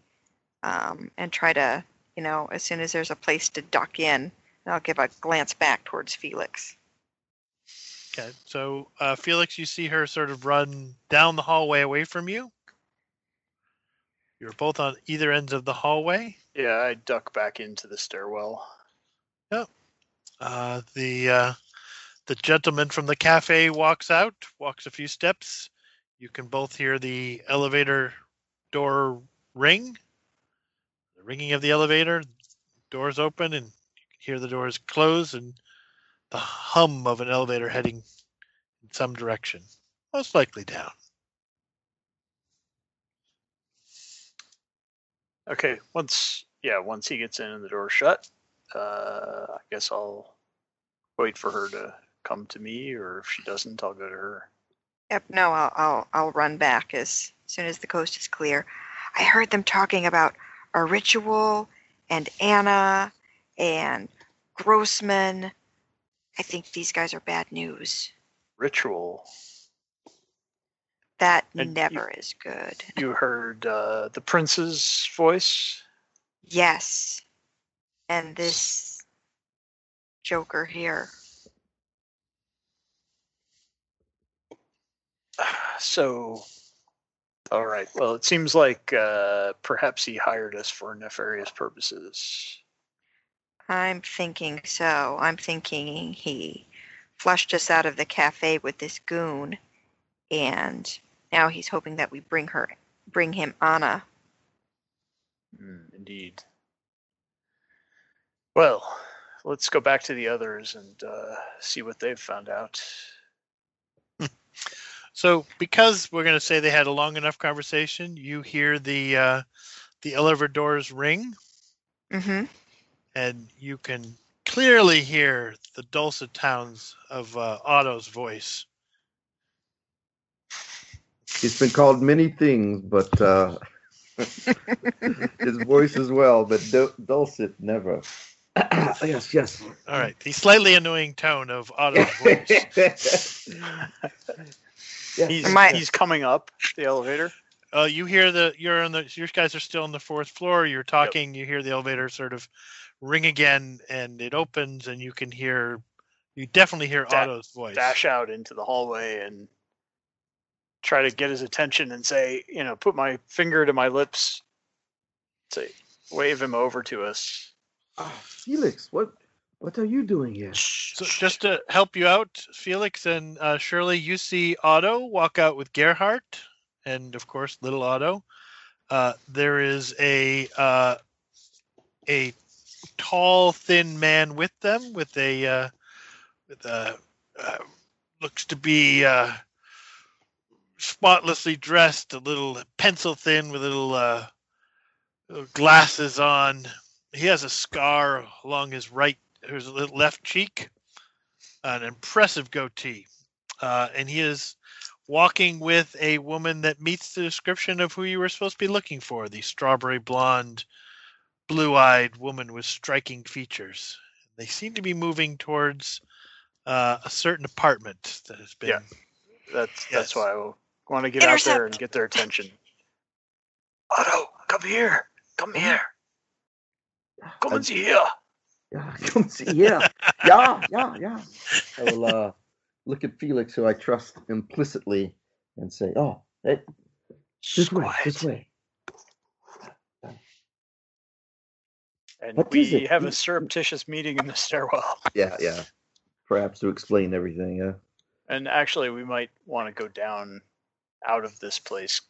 um, and try to, you know, as soon as there's a place to duck in, I'll give a glance back towards Felix. Okay. So, uh, Felix, you see her sort of run down the hallway away from you. You're both on either ends of the hallway. Yeah, I duck back into the stairwell. Uh, the uh, the gentleman from the cafe walks out, walks a few steps. You can both hear the elevator door ring, the ringing of the elevator. Doors open, and you can hear the doors close, and the hum of an elevator heading in some direction, most likely down. Okay, once yeah, once he gets in and the door's shut, uh, I guess I'll wait for her to come to me, or if she doesn't, I'll go to her. Yep. No, I'll I'll I'll run back as soon as the coast is clear. I heard them talking about a ritual and Anna and Grossman. I think these guys are bad news. Ritual. That And you- never is good. You heard uh, the prince's voice. Yes. And this Joker here. So, all right. Well, it seems like uh, perhaps he hired us for nefarious purposes. I'm thinking so. I'm thinking he flushed us out of the cafe with this goon, and now he's hoping that we bring her, bring him Anna. Mm, indeed. Well, let's go back to the others and uh, see what they've found out. So, because we're going to say they had a long enough conversation, you hear the uh, the elevator doors ring, Mm-hmm. and you can clearly hear the dulcet tones of uh, Otto's voice. He's been called many things, but uh, his voice as well, but dul- dulcet never. yes, yes. All right, the slightly annoying tone of Otto's voice. He's, I- he's coming up the elevator. Uh, you hear the you're on the your guys are still on the fourth floor. You're talking. You hear the elevator sort of ring again, and it opens, and you can hear. You definitely hear Da- Otto's voice. dash out into the hallway and try to get his attention and say, you know, put my finger to my lips, say, wave him over to us. Ah, Felix, what what are you doing here? So just to help you out, Felix and uh, Shirley, you see Otto walk out with Gerhardt, and of course little Otto. Uh, there is a uh, a tall, thin man with them, with a uh, with a uh, looks to be uh, spotlessly dressed, a little pencil thin, with little, uh, little glasses on. He has a scar along his right, his left cheek, an impressive goatee, uh, and he is walking with a woman that meets the description of who you were supposed to be looking for the strawberry blonde, blue eyed woman with striking features. They seem to be moving towards uh, a certain apartment that has been. Yeah. That's Yes. that's why I want to get out there and get their attention. Otto, come here. Come here. Come and see here. Yeah, come see. Yeah, yeah, yeah, yeah. I will uh, look at Felix, who I trust implicitly, and say, "Oh, hey, this way, this way." And What we have a surreptitious meeting in the stairwell. Yeah, yeah. Perhaps to explain everything. Yeah. And actually, we might want to go down out of this place.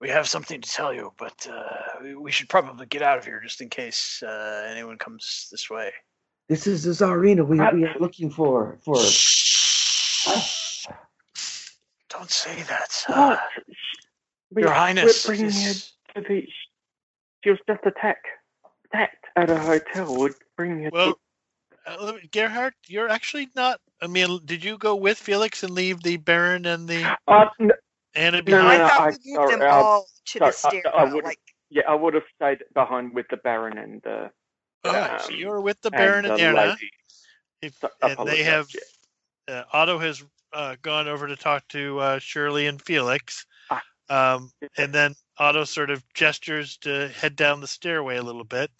We have something to tell you, but uh, we- we should probably get out of here just in case uh, anyone comes this way. This is the Tsarina we, we are looking for. For Don't say that. What? Uh, We- Your Highness. We're bringing her this- to the. She was just attacked. Attacked at a hotel. We're bringing her Well, to. Uh, let Gerhardt, you're actually not. I mean, did you go with Felix and leave the Baron and the Uh, n- Anna No, behind? no, I no, thought I- we moved them sorry, uh, all to the sorry, I- I would've- like, yeah, I would have stayed behind with the Baron and the. Oh, um, so you're with the Baron and, the Anna. lady. If, So- and they have yeah. uh, Otto has uh, gone over to talk to uh, Shirley and Felix, Ah. um, and then Otto sort of gestures to head down the stairway a little bit.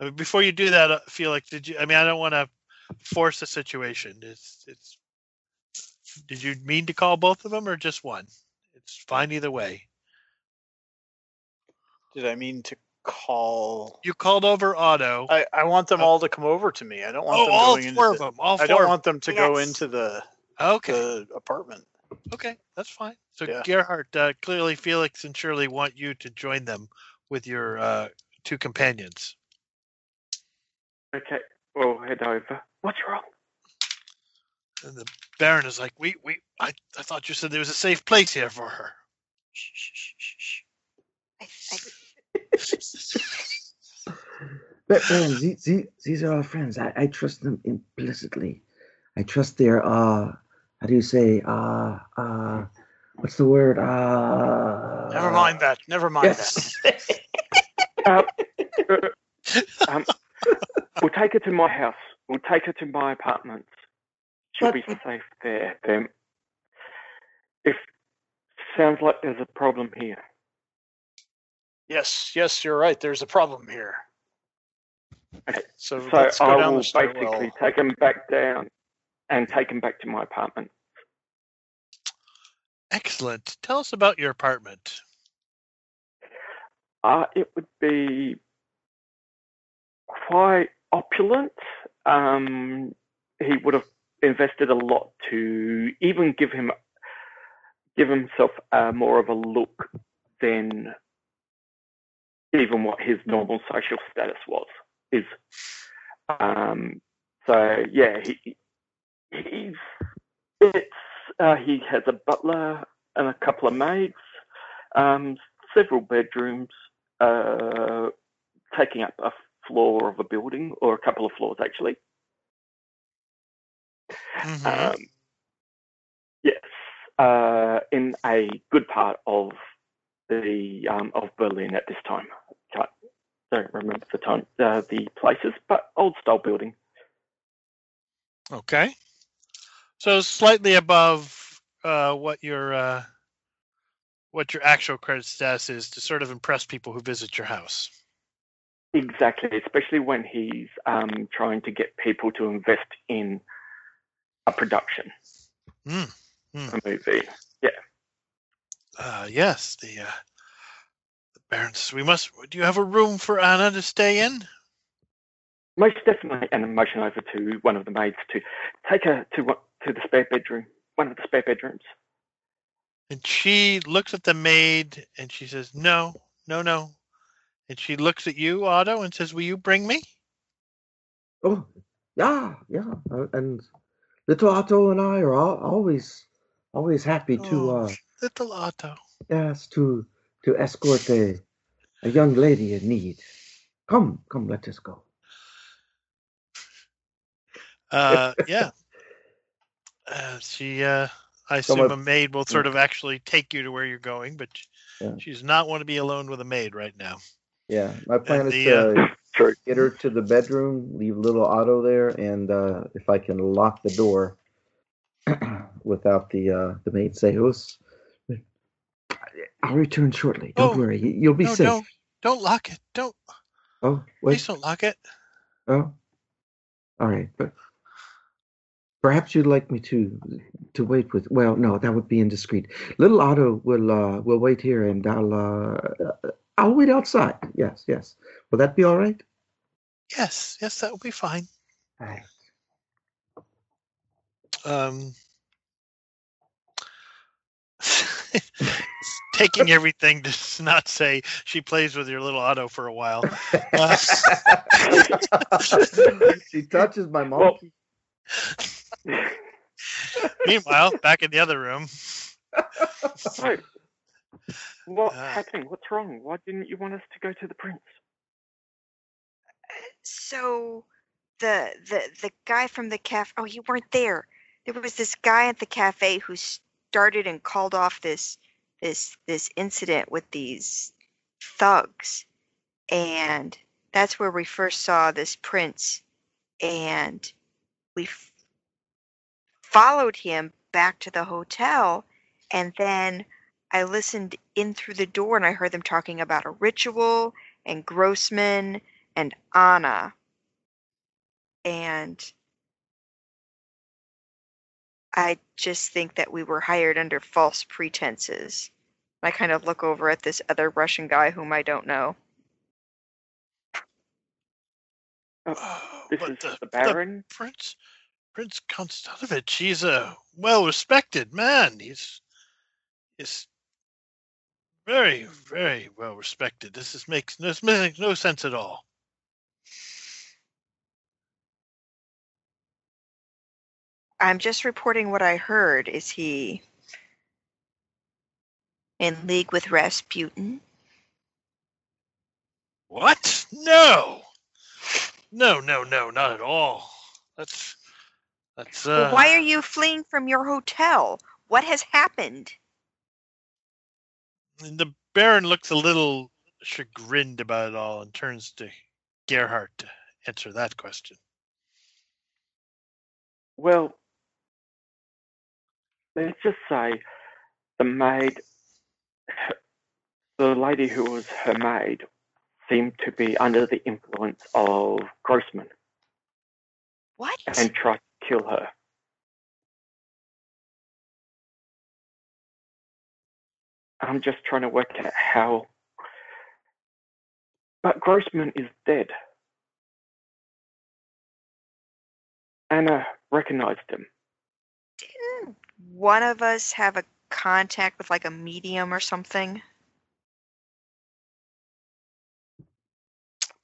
I mean, before you do that, uh, Felix, did you? I mean, I don't want to force a situation. It's it's. Did you mean to call both of them or just one? It's fine either way. Did I mean to call? You called over Otto. I, I want them Uh, all to come over to me. I don't want oh, them all going four into of them. All four. I don't want them to go into the, okay. the apartment. Okay, that's fine. So Yeah. Gerhardt, uh, clearly Felix and Shirley want you to join them with your uh, two companions. Okay, we'll head over. What's wrong? And the Baron is like, "We, we, I, I thought you said there was a safe place here for her." shh, shh, shh, shh, shh. I, I, But man, these, these, these are our friends. I, I trust them implicitly. I trust their uh how do you say uh uh what's the word? Uh Never mind that. Never mind Yes. Uh, um, we'll take her to my house. We'll take her to my apartment. She'll be safe there. Then, if sounds like there's a problem here. Yes, yes, you're right. There's a problem here. Okay, So, So let's go I down will the stairwell. basically take him back down and take him back to my apartment. Excellent. Tell us about your apartment. Uh, it would be quite opulent. Um, he would have invested a lot to even give him give himself uh, more of a look than even what his normal social status was is. Um, so yeah, he he's it's uh, he has a butler and a couple of maids, um, several bedrooms, uh, taking up a floor of a building or a couple of floors actually. Mhm. Um, yes, uh, in a good part of the um, of Berlin at this time. Can't, don't remember the time, uh, the places, but old style building. Okay. So slightly above uh, what your uh, what your actual credit status is to sort of impress people who visit your house. Exactly, especially when he's um, trying to get people to invest in a production, Mm. a movie. Yeah. Uh, yes, the uh, the Barons. We must. Do you have a room for Anna to stay in? Most definitely, and motion over to one of the maids to take her to to the spare bedroom, one of the spare bedrooms. And she looks at the maid and she says, "No, no, no." And she looks at you, Otto, and says, "Will you bring me?" Oh, yeah, yeah. Uh, and little Otto and I are al always, always happy to, Oh. uh, Little Otto. yes, to to escort a a young lady in need. Come, come, let us go. Uh, yeah. Uh, she, uh, I assume a maid will sort of actually take you to where you're going, but Yeah. she does not want to be alone with a maid right now. Yeah, my plan is the, to uh, get her to the bedroom, leave little Otto there, and uh, if I can lock the door without the uh, the maid say, "Who's?" I'll return shortly. Don't Oh, worry, you- you'll be no, safe. don't, don't lock it. Don't, Oh, wait. please don't lock it. Oh, all right, but perhaps you'd like me to to wait with. Well, no, that would be indiscreet. Little Otto will uh, will wait here, and I'll uh, I'll wait outside. Yes, yes. Will that be all right? Yes, yes, that will be fine. All right. Um, taking everything to not say she plays with your little Otto for a while. Uh, she touches my Well- monkey. Meanwhile, back in the other room, So, what's Ah. happening? What's wrong? Why didn't you want us to go to the prince? So the the the guy from the cafe. Oh, you weren't there. There was this guy at the cafe who started and called off this this this incident with these thugs, and that's where we first saw this prince, and we f- followed him back to the hotel, and then I listened in through the door and I heard them talking about a ritual and Grossman and Anna. And I just think that we were hired under false pretenses. I kind of look over at this other Russian guy whom I don't know. Oh, oh This but is the, the Baron. Prince Prince Konstanovich, he's a well respected man. He's he's very, very well respected. This is makes this makes no sense at all. I'm just reporting what I heard. Is he in league with Rasputin? What? No. No, no, no, not at all. That's that's uh Well, why are you fleeing from your hotel? What has happened? And the Baron looks a little chagrined about it all and turns to Gerhardt to answer that question. Well, let's just say the maid, the lady who was her maid, seemed to be under the influence of Grossman What? and tried to kill her. I'm just trying to work out how. But Grossman is dead. Anna recognized him. Didn't one of us have a contact with like a medium or something?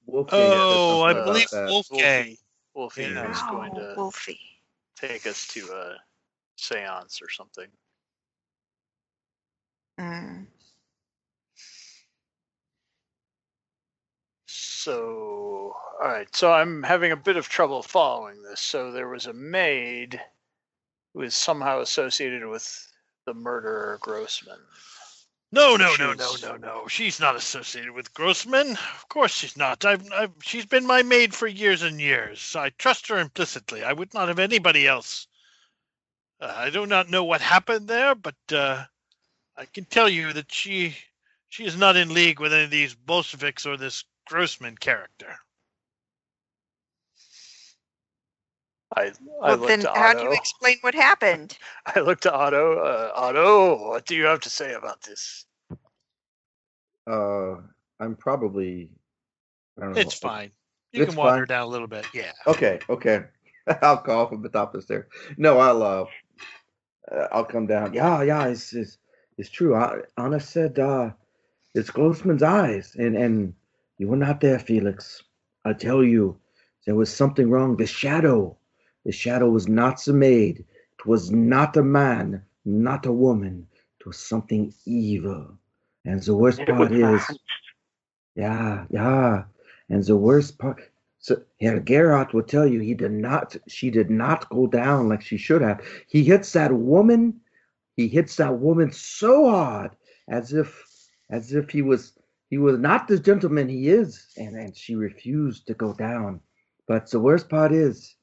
Wolfgang Oh, I believe that. Wolfgang. Wolfie Yeah. is going Oh, to Wolfie. take us to a seance or something. Mm. So, all right. So I'm having a bit of trouble following this. So there was a maid who is somehow associated with the murderer Grossman. No, no, no, no, no, no. She's not associated with Grossman. Of course she's not. I've, I've, she's been my maid for years and years. I trust her implicitly. I would not have anybody else. Uh, I do not know what happened there, but uh, I can tell you that she, she is not in league with any of these Bolsheviks or this Grossman character. I I Well, then how do you explain what happened? I looked to Otto. Uh, Otto, what do you have to say about this? Uh, I'm probably. I don't know. It's fine. You It's can water fine. down a little bit. Yeah. Okay, okay. I'll call from the top of the stairs. No, I'll uh, uh, I'll come down. Yeah, yeah, it's it's, it's true. I, Anna said uh, it's Grossman's eyes, and and you were not there, Felix. I tell you, there was something wrong. The shadow, the shadow was not the maid. It was not a man, not a woman. It was something evil. And the worst part is. Yeah, yeah. And the worst part, so Herr Gerhardt will tell you he did not, she did not go down like she should have. He hits that woman, he hits that woman so hard as if, as if he was, he was not the gentleman he is, and and she refused to go down. But the worst part is,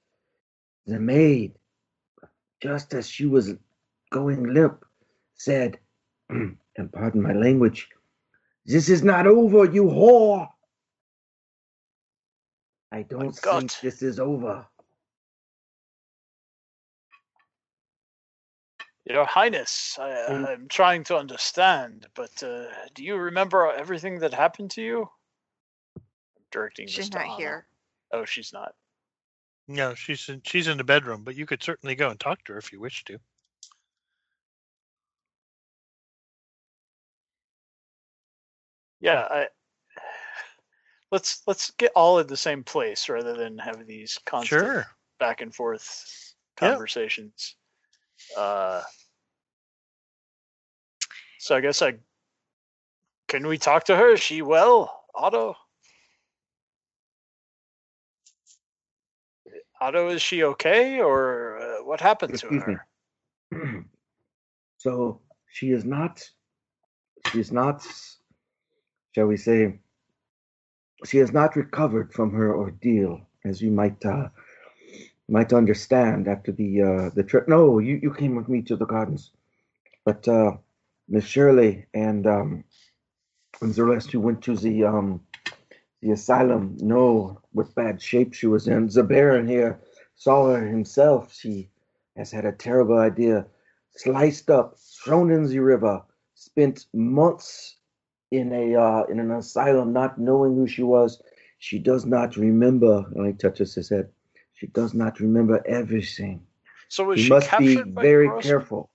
the maid, just as she was going limp, said, and pardon my language, this is not over, you whore. I don't think this is over. Your Highness, I, Mm. I'm trying to understand, but uh, do you remember everything that happened to you? I'm directing this She's to not Anna. here. Oh, she's not. No, she's in, she's in the bedroom, but you could certainly go and talk to her if you wish to. Yeah, I, let's let's get all in the same place rather than have these constant Sure. back and forth Yep. Uh, so I guess I can we talk to her? Is she well, Otto? Otto, is she okay, or uh, what happened to Excuse her? so she is not she is not shall we say she has not recovered from her ordeal as you might uh might understand after the uh the trip no you you came with me to the gardens but uh miss shirley and um and the who went to the um the asylum know what bad shape she was in the baron here saw her himself she has had a terrible idea sliced up, thrown in the river, spent months in a uh, in an asylum, not knowing who she was. She does not remember. And he touches his head. She does not remember everything. So was You she must be by very Grossman? careful.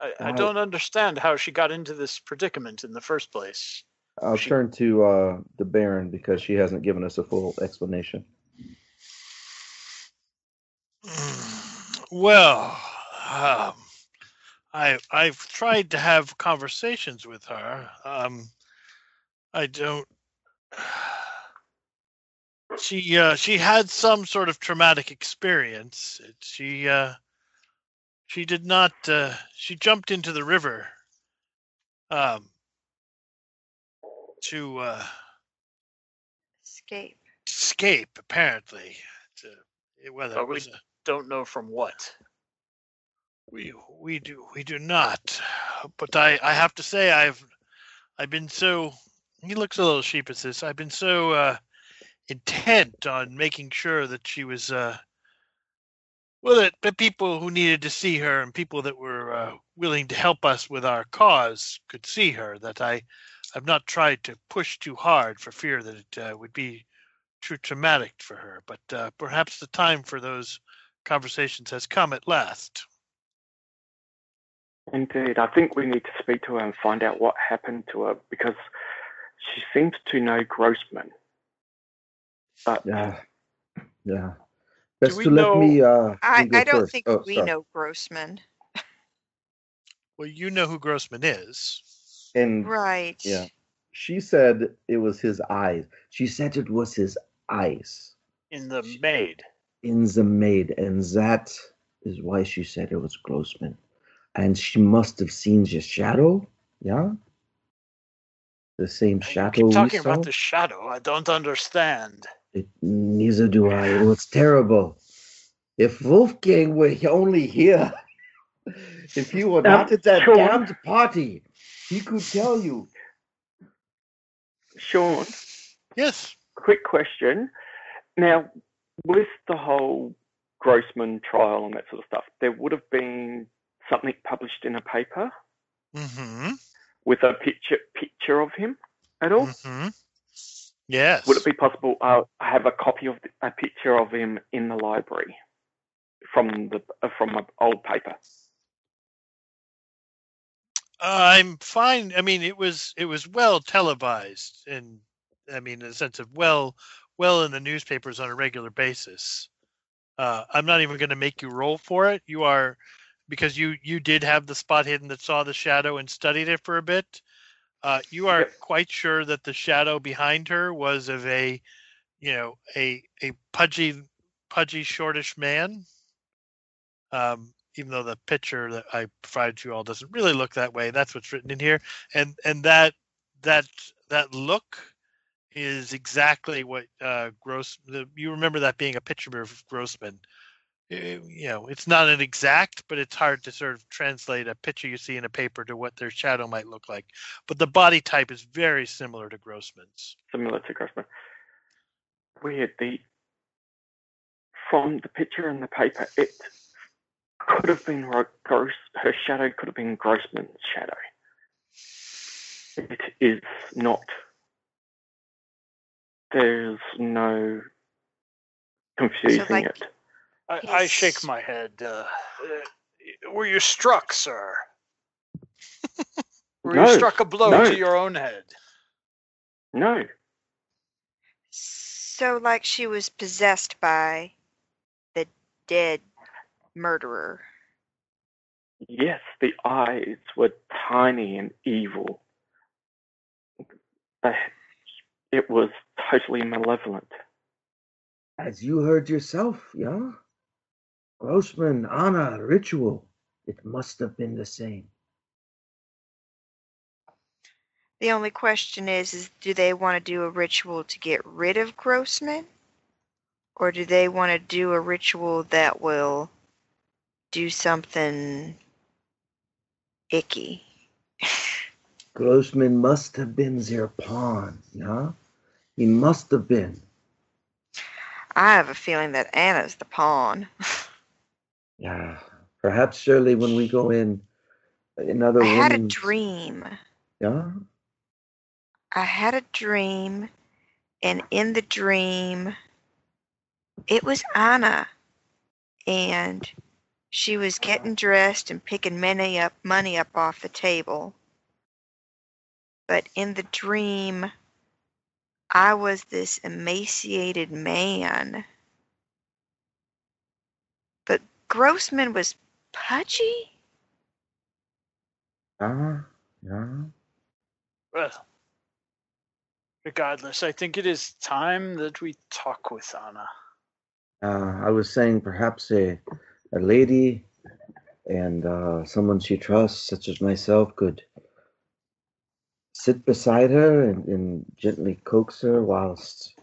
I, I Uh, don't understand how she got into this predicament in the first place. I'll She- turn to uh, the Baron because she hasn't given us a full explanation. Well, um, I I've tried to have conversations with her. Um, I don't. She uh, she had some sort of traumatic experience. It, she uh, she did not. Uh, she jumped into the river um, to uh, Escape. escape. Apparently, to, whether But it we- a, Don't know from what. we we do we do not. But I I have to say I've I've been so. He looks a little sheepish. This I've been so uh, intent on making sure that she was uh, well that the people who needed to see her and people that were uh, willing to help us with our cause could see her. That I I've not tried to push too hard for fear that it uh, would be too traumatic for her. But uh, perhaps the time for those conversations has come at last. Indeed, I think we need to speak to her and find out what happened to her because she seems to know Grossman. But Yeah, yeah. Best we to let know- me. Uh, I, me I don't first. think Oh, we sorry. know Grossman. Well, you know who Grossman is. And Right. Yeah. she said it was his eyes. She said it was his eyes In the maid. in the maid, and that is why she said it was Grossman. And she must have seen the shadow. Yeah, the same You shadow keep we talking saw. about the shadow. I don't understand. It, neither do I. It was terrible. If Wolfgang were only here, if he were not at that Sean. damned party, he could tell you. Sean, Yes. quick question. Now, with the whole Grossman trial and that sort of stuff, there would have been something published in a paper Mm-hmm. with a picture picture of him at all. Mm-hmm. Yes. Would it be possible uh, I have a copy of the, a picture of him in the library from the uh, from an old paper? I'm fine. I mean, it was it was well televised, and I mean, in the sense of well, well in the newspapers on a regular basis. Uh, I'm not even going to make you roll for it. You are because you you did have the spot hidden that saw the shadow and studied it for a bit. Uh, you are quite sure that the shadow behind her was of a, you know, a a pudgy, pudgy, shortish man. Um, even though the picture that I provided to you all doesn't really look that way, that's what's written in here, and and that that that look is exactly what uh, Gross. The, you remember that being a picture of Grossman. Eh, You know, it's not an exact, but it's hard to sort of translate a picture you see in a paper to what their shadow might look like. But the body type is very similar to Grossman's. Similar to Grossman. Weird. The from the picture in the paper, it could have been Gross. Her shadow could have been Grossman's shadow. It is not. There's no confusing like- it. I, I shake my head. Uh, uh, were you struck, sir? Were No, you struck a blow no. to your own head? No. So, like, she was possessed by the dead murderer. Yes, the eyes were tiny and evil. They- It was totally malevolent. As you heard yourself, yeah? Grossman, Anna, ritual. It must have been the same. The only question is, is do they want to do a ritual to get rid of Grossman? Or do they want to do a ritual that will do something icky? Grossman must have been their pawn, yeah? He must have been. I have a feeling that Anna's the pawn. Yeah. Perhaps surely when we go in, another I had a dream. Yeah? I had a dream, and in the dream, it was Anna, and she was getting dressed and picking money up, money up off the table. But in the dream, I was this emaciated man. But Grossman was pudgy. Yeah? Yeah? Well, Regardless, I think it is time that we talk with Anna. Uh, I was saying perhaps a, a lady and uh, someone she trusts, such as myself, could sit beside her and, and gently coax her whilst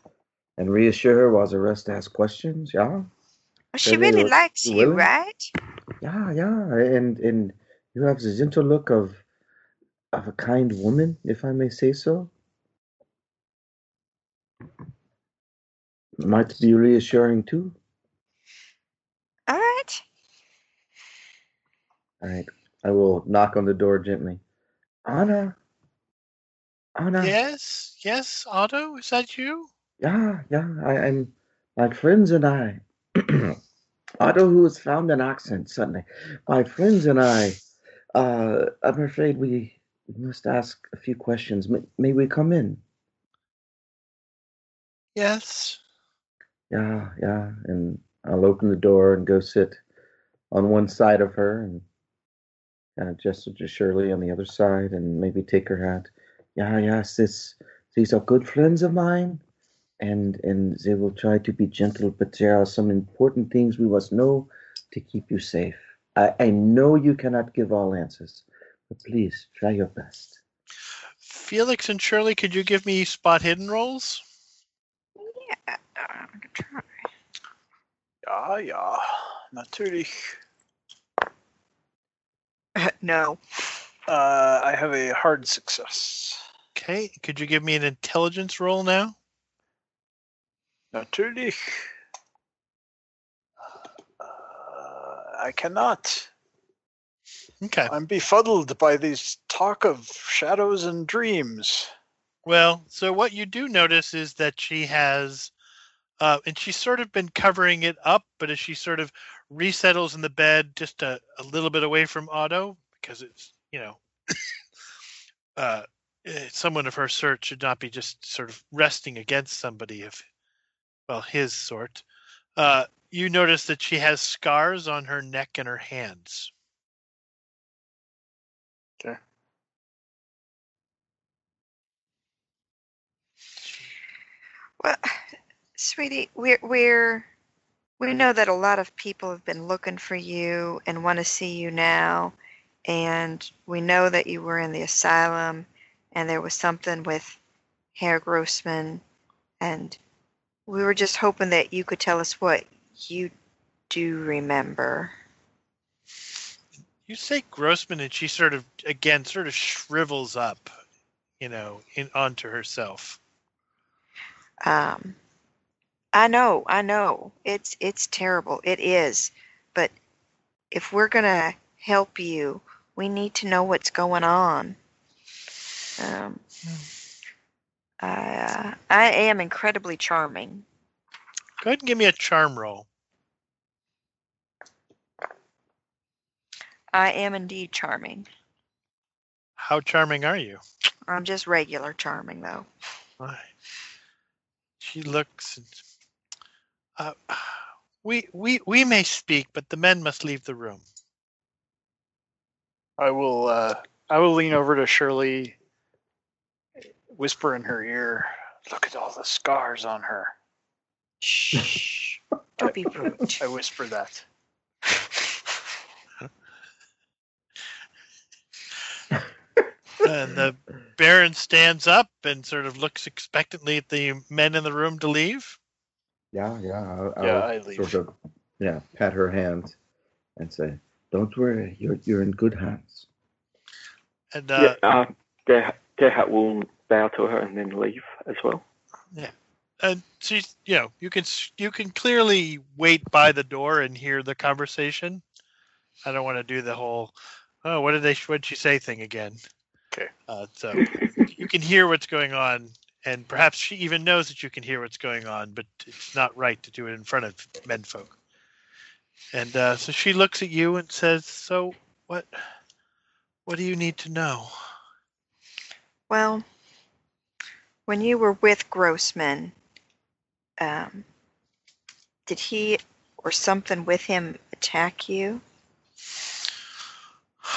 and reassure her whilst the rest ask questions. Yeah, Well, she Really, really likes you, willing? right? yeah, yeah. And and you have the gentle look of of a kind woman, if I may say so. Might be reassuring too. All right. All right, I will knock on the door gently. Anna, Anna. Yes, yes, Otto, is that you? Yeah, yeah, I, I'm my friends and I. Otto, who has found an accent suddenly. My friends and I. Uh, I'm afraid we must ask a few questions. May, may we come in? Yes. Yeah, yeah. And I'll open the door and go sit on one side of her and kind of gesture to Shirley on the other side and maybe take her hat. Yeah, yes, this these are good friends of mine and and they will try to be gentle, but there are some important things we must know to keep you safe. I, I know you cannot give all answers, but please try your best. Felix and Shirley, could you give me spot hidden rolls? Yeah. I'm gonna try. Ja, ja, natürlich. no. Uh, I have a hard success. Okay. Could you give me an intelligence roll now? Natürlich. Uh, I cannot. Okay. I'm befuddled by these talk of shadows and dreams. Well, so what you do notice is that she has, uh, and she's sort of been covering it up, but as she sort of resettles in the bed just a, a little bit away from Otto, because it's, you know, uh, eh, someone of her sort should not be just sort of resting against somebody of, well, his sort. Uh, you notice that she has scars on her neck and her hands. Okay. Well, sweetie, we're we're we know that a lot of people have been looking for you and want to see you now, and we know that you were in the asylum, and there was something with Herr Grossman, and we were just hoping that you could tell us what you do remember. You say Grossman, and she sort of again sort of shrivels up, you know, in onto herself. Um, I know, I know. It's it's terrible. It is. But if we're gonna help you, we need to know what's going on. Um, I, uh, I am incredibly charming. Go ahead and give me a charm roll. I am indeed charming. How charming are you? I'm just regular charming, though. Why? She looks. And, uh, we we we may speak, but the men must leave the room. I will. Uh, I will lean over to Shirley, whisper in her ear, "Look at all the scars on her." Shh. Don't be rude. I whisper that. And the Baron stands up and sort of looks expectantly at the men in the room to leave. Yeah, yeah. I'll, Yeah, I'll I leave. Sort of, yeah, pat her hand and say, "Don't worry, you're you're in good hands." And uh, yeah, uh, Gerhardt, Gerhardt will bow to her and then leave as well. Yeah, and she's you know you can you can clearly wait by the door and hear the conversation. I don't want to do the whole oh what did they what did she say thing again. Okay. Uh, so you can hear what's going on, and perhaps she even knows that you can hear what's going on, but it's not right to do it in front of menfolk. And uh, so she looks at you and says, "So what? What do you need to know?" Well, when you were with Grossman, um, did he or something with him attack you?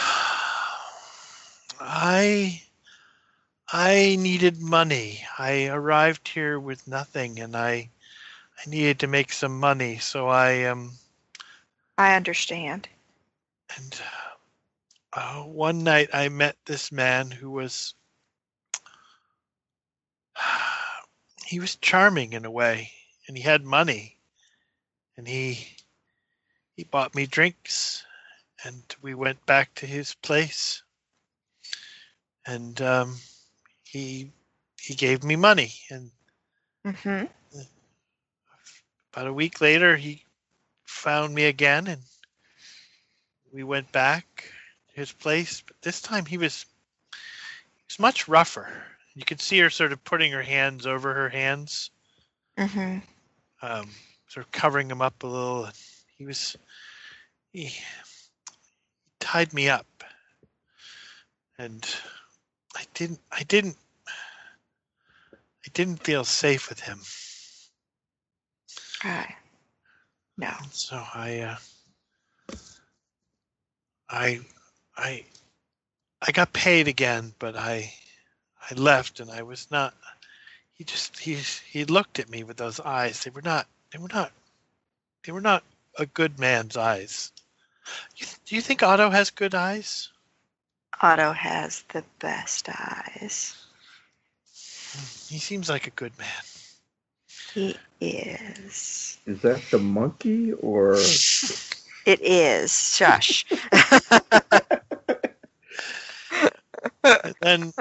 I I needed money. I arrived here with nothing, and I I needed to make some money, so I um I understand. and uh, one night I met this man who was he was charming in a way, and he had money, and he he bought me drinks, and we went back to his place, and um, he he gave me money, and Mm-hmm. about a week later he found me again, and we went back to his place, but this time he was he was much rougher. You could see her sort of putting her hands over her hands. Mm-hmm. um, sort of covering them up a little. He was he, he tied me up, and I didn't I didn't I didn't feel safe with him. I no. So I uh, I I I got paid again, but I I left and I was not. He just he he looked at me with those eyes. They were not they were not they were not a good man's eyes. You, do you think Otto has good eyes? Otto has the best eyes. He seems like a good man. He is. Is that the monkey or? It is. Shush. And then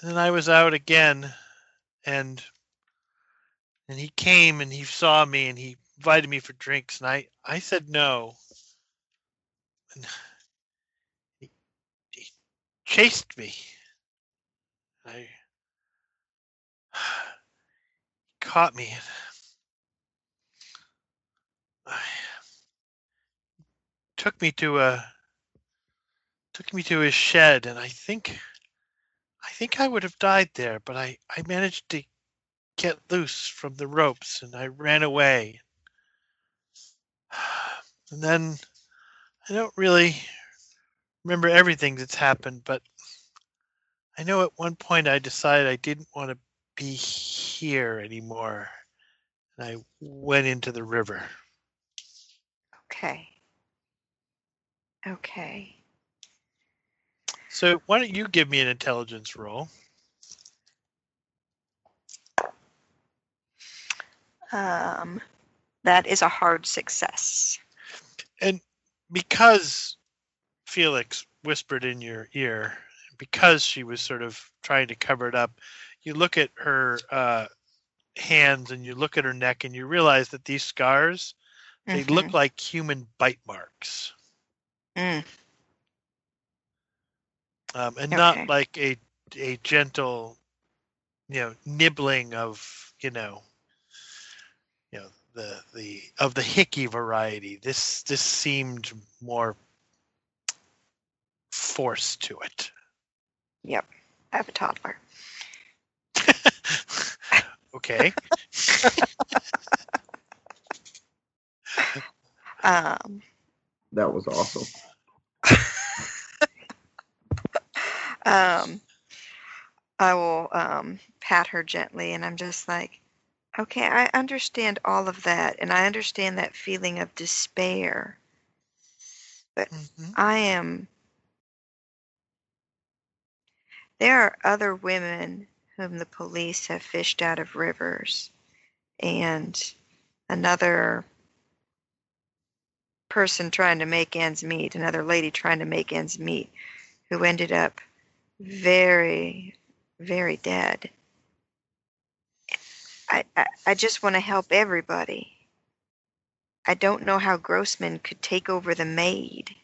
and then I was out again and and he came and he saw me and he invited me for drinks and I I said no. And he, he chased me. I caught me and I took me to a took me to his shed and I think think I would have died there, but I, I managed to get loose from the ropes and I ran away. And then I don't really remember everything that's happened, but I know at one point I decided I didn't want to be here anymore. And I went into the river. okay. Okay. So why don't you give me an intelligence roll? Um, that is a hard success. and because Felix whispered in your ear, because she was sort of trying to cover it up, you look at her uh, hands and you look at her neck and you realize that these scars they look Mhm. like human bite marks, Mm, um, and Okay. not like a a gentle, you know, nibbling of you know, you know the the of the hickey variety. This this seemed more force to it. Yep, I have a toddler. okay. Um, That was awesome. Um, I will um, pat her gently, and I'm just like, okay, I understand all of that, and I understand that feeling of despair. Mhm. I am. There are other women whom the police have fished out of rivers, and another person trying to make ends meet, another lady trying to make ends meet, who ended up very, very dead. I, I, I just want to help everybody. I don't know how Grossman could take over the maid.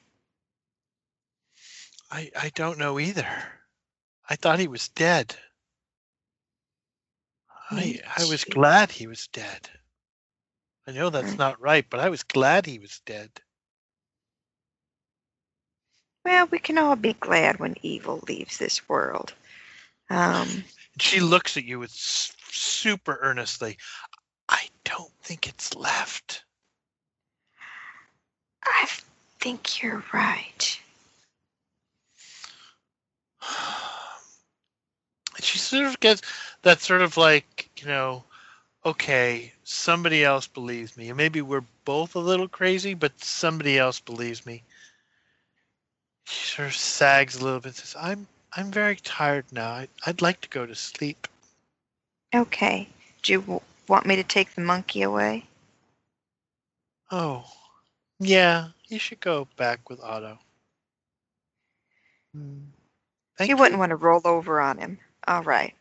I I don't know either. I thought he was dead. I I was glad he was dead. I know that's not right, but I was glad he was dead. Well, we can all be glad when evil leaves this world. Um, she looks at you with super earnestly. I don't think it's left. I think you're right. And she she sort of gets that sort of like you know, okay, somebody else believes me, and maybe we're both a little crazy, but somebody else believes me. She sort of sags a little bit. Says, "I'm I'm very tired now. I, I'd like to go to sleep." Okay. Do you w- want me to take the monkey away? Oh, yeah, you should go back with Otto. Hmm. Thank you wouldn't want to roll over on him. All right.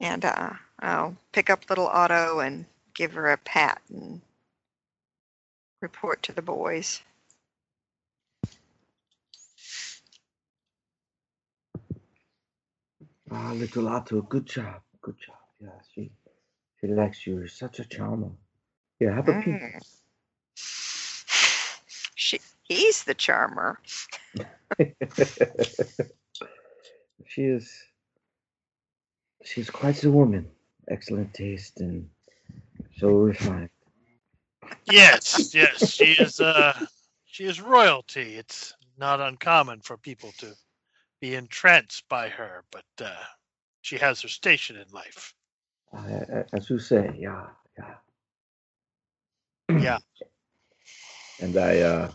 And uh, I'll pick up little Otto and give her a pat and report to the boys. Ah, little Otto, good job, good job. Yeah, she she likes you. You're such a charmer. Yeah, have a peek. Mm. She, he's the charmer. she is she's quite the woman. Excellent taste and so refined. Yes, yes, she is. Uh, she is royalty. It's not uncommon for people to be entranced by her, but uh, she has her station in life. Uh, as you say, yeah, yeah, Yeah. And I uh,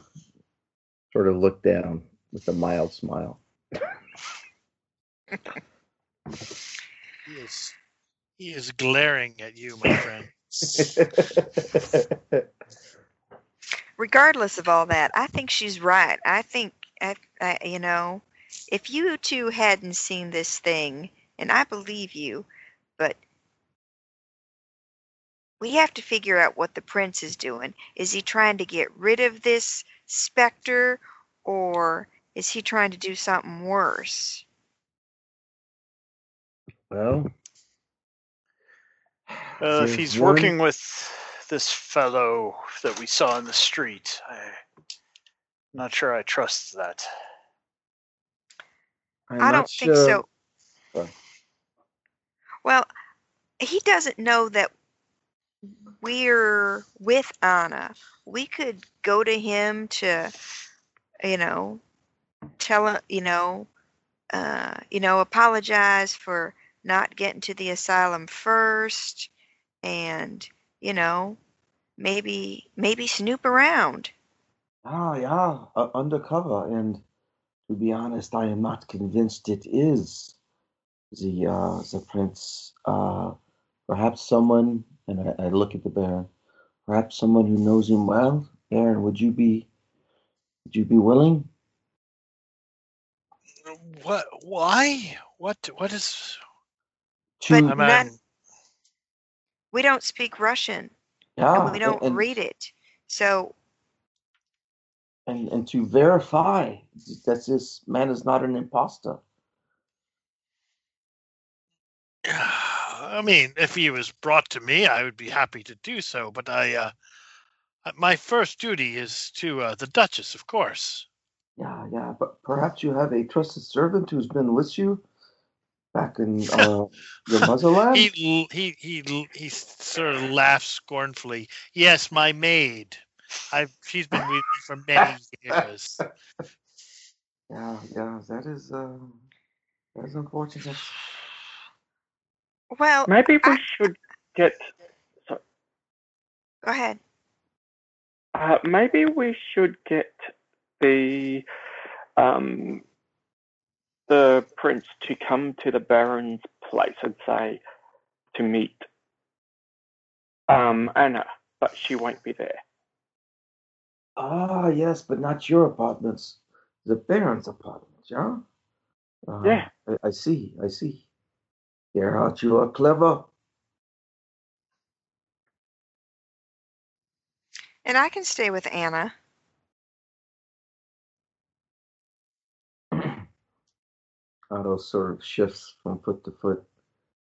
sort of look down with a mild smile. He is. He is glaring at you, my friend. Regardless of all that, I think she's right. I think, I, I, you know, if you two hadn't seen this thing, and I believe you, but we have to figure out what the prince is doing. Is he trying to get rid of this specter, or is he trying to do something worse? well, Uh, if he's one- working with this fellow that we saw in the street, I'm not sure I trust that. I'm I don't think sure- so. Sorry. Well, he doesn't know that we're with Anna. We could go to him to, you know, tell him, you know, uh, you know, apologize for not getting to the asylum first, and you know, maybe maybe snoop around. Ah, yeah, uh, undercover. And to be honest, I am not convinced it is the uh, the prince. Uh, perhaps someone, and I, I look at the Baron. Perhaps someone who knows him well. Baron, would you be would you be willing? What? Why? What? What is? To, But I'm, not- I'm- We don't speak Russian, yeah, and we don't and, read it. So and and to verify that this man is not an imposter. I mean, if he was brought to me, I would be happy to do so. But I, uh, my first duty is to uh, the Duchess, of course. Yeah, yeah, but perhaps you have a trusted servant who's been with you back in uh, your motherland. He, he, he, he sort of laughs scornfully. Yes, my maid. I've she's been with me for many years. Yeah, yeah, that is uh, that is unfortunate. well, Maybe we I- should get. go ahead. Uh, maybe we should get the um, the prince to come to the baron's place and say to meet um, Anna, but she won't be there. Ah, yes, but not your apartments. The parents' apartments, yeah? Uh, Yeah. I, I see, I see. Gerhardt, you are clever. And I can stay with Anna. Otto sort of shifts from foot to foot.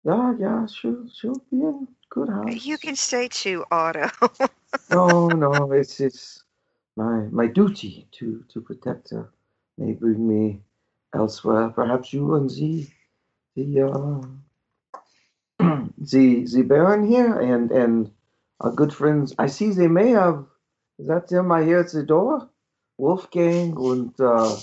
Yeah, yeah, she'll, she'll be in good hands. You can stay too, Otto. No, no, it's it's my my duty to to protect her. May bring me elsewhere. Perhaps you and the the uh, the the Baron here and and our good friends. I see they may have. Is that them I hear at the door? Wolfgang and uh,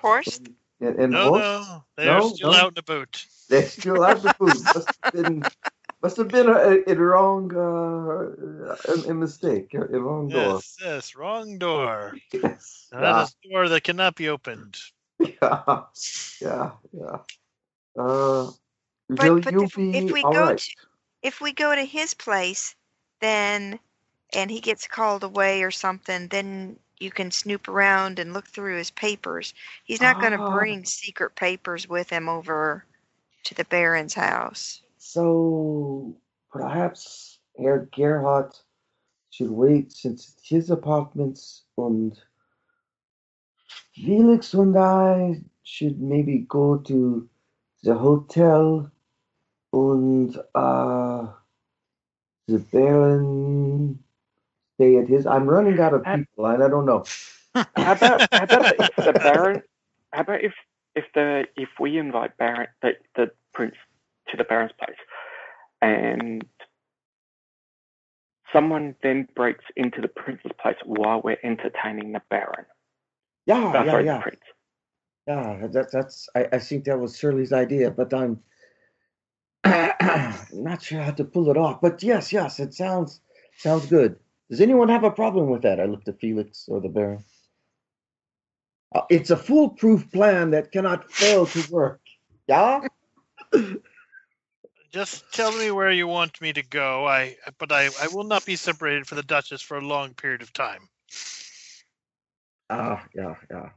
Horst? And, and No, what? no, they're No, still no. out in the boot. They're still out in the boot. Must have been, must have been a, a wrong uh, a, a mistake, a, a wrong door. Yes, yes, wrong door. Yes. Now, That is a door that cannot be opened. Yeah. Yeah. Yeah. Uh, But- will but you if- be if we all go right? to- If we go to his place, then and he gets called away or something, then you can snoop around and look through his papers. He's not going to Ah. bring secret papers with him over to the Baron's house. So perhaps Herr Gerhardt should wait since it's his apartments and Felix and I should maybe go to the hotel and uh the Baron stay at his I'm running out of people and I don't know. How about how about if the Baron? How about if if the if we invite Baron the the prince to the Baron's place, and someone then breaks into the prince's place while we're entertaining the Baron. Yeah, Oh, yeah, sorry, yeah. the prince. Yeah, that, that's. I, I think that was Shirley's idea, but I'm not sure how to pull it off. But yes, yes, it sounds sounds good. Does anyone have a problem with that? I looked at Felix or the Baron. Uh, it's a foolproof plan that cannot fail to work. Yeah. Just tell me where you want me to go. I, but I, I will not be separated from the Duchess for a long period of time. Ah, yeah, yeah.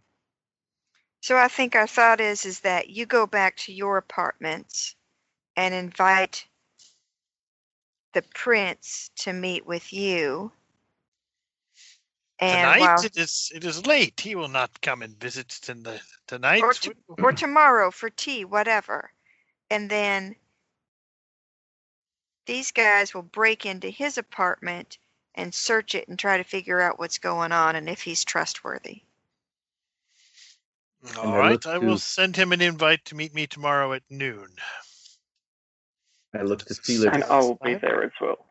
So I think our thought is is that you go back to your apartments and invite the prince to meet with you. And tonight while, it is it is late. He will not come and visit ton- tonight. or, to, or tomorrow for tea, whatever. And then these guys will break into his apartment and search it and try to figure out what's going on and if he's trustworthy. All right, I right, I will to- send him an invite to meet me tomorrow at noon. I looked at Felix. And I will be there as well.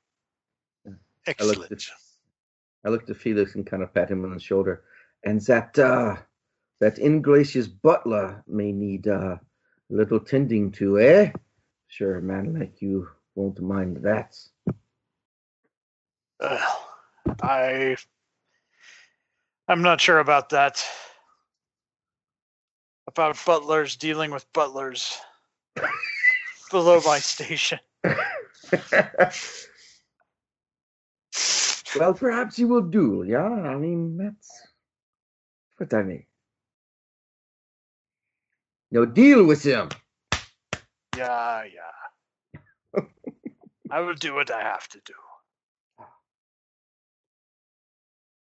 looked Excellent. at- I looked at Felix and kind of pat him on the shoulder. And that uh, that ingracious butler may need uh, a little tending to, eh? Sure, a man like you won't mind that. Uh, I I'm not sure about that. About butlers dealing with butlers below my station. well, perhaps you will do, yeah? I mean, that's what I mean. No, deal with him. Yeah, yeah. I will do what I have to do.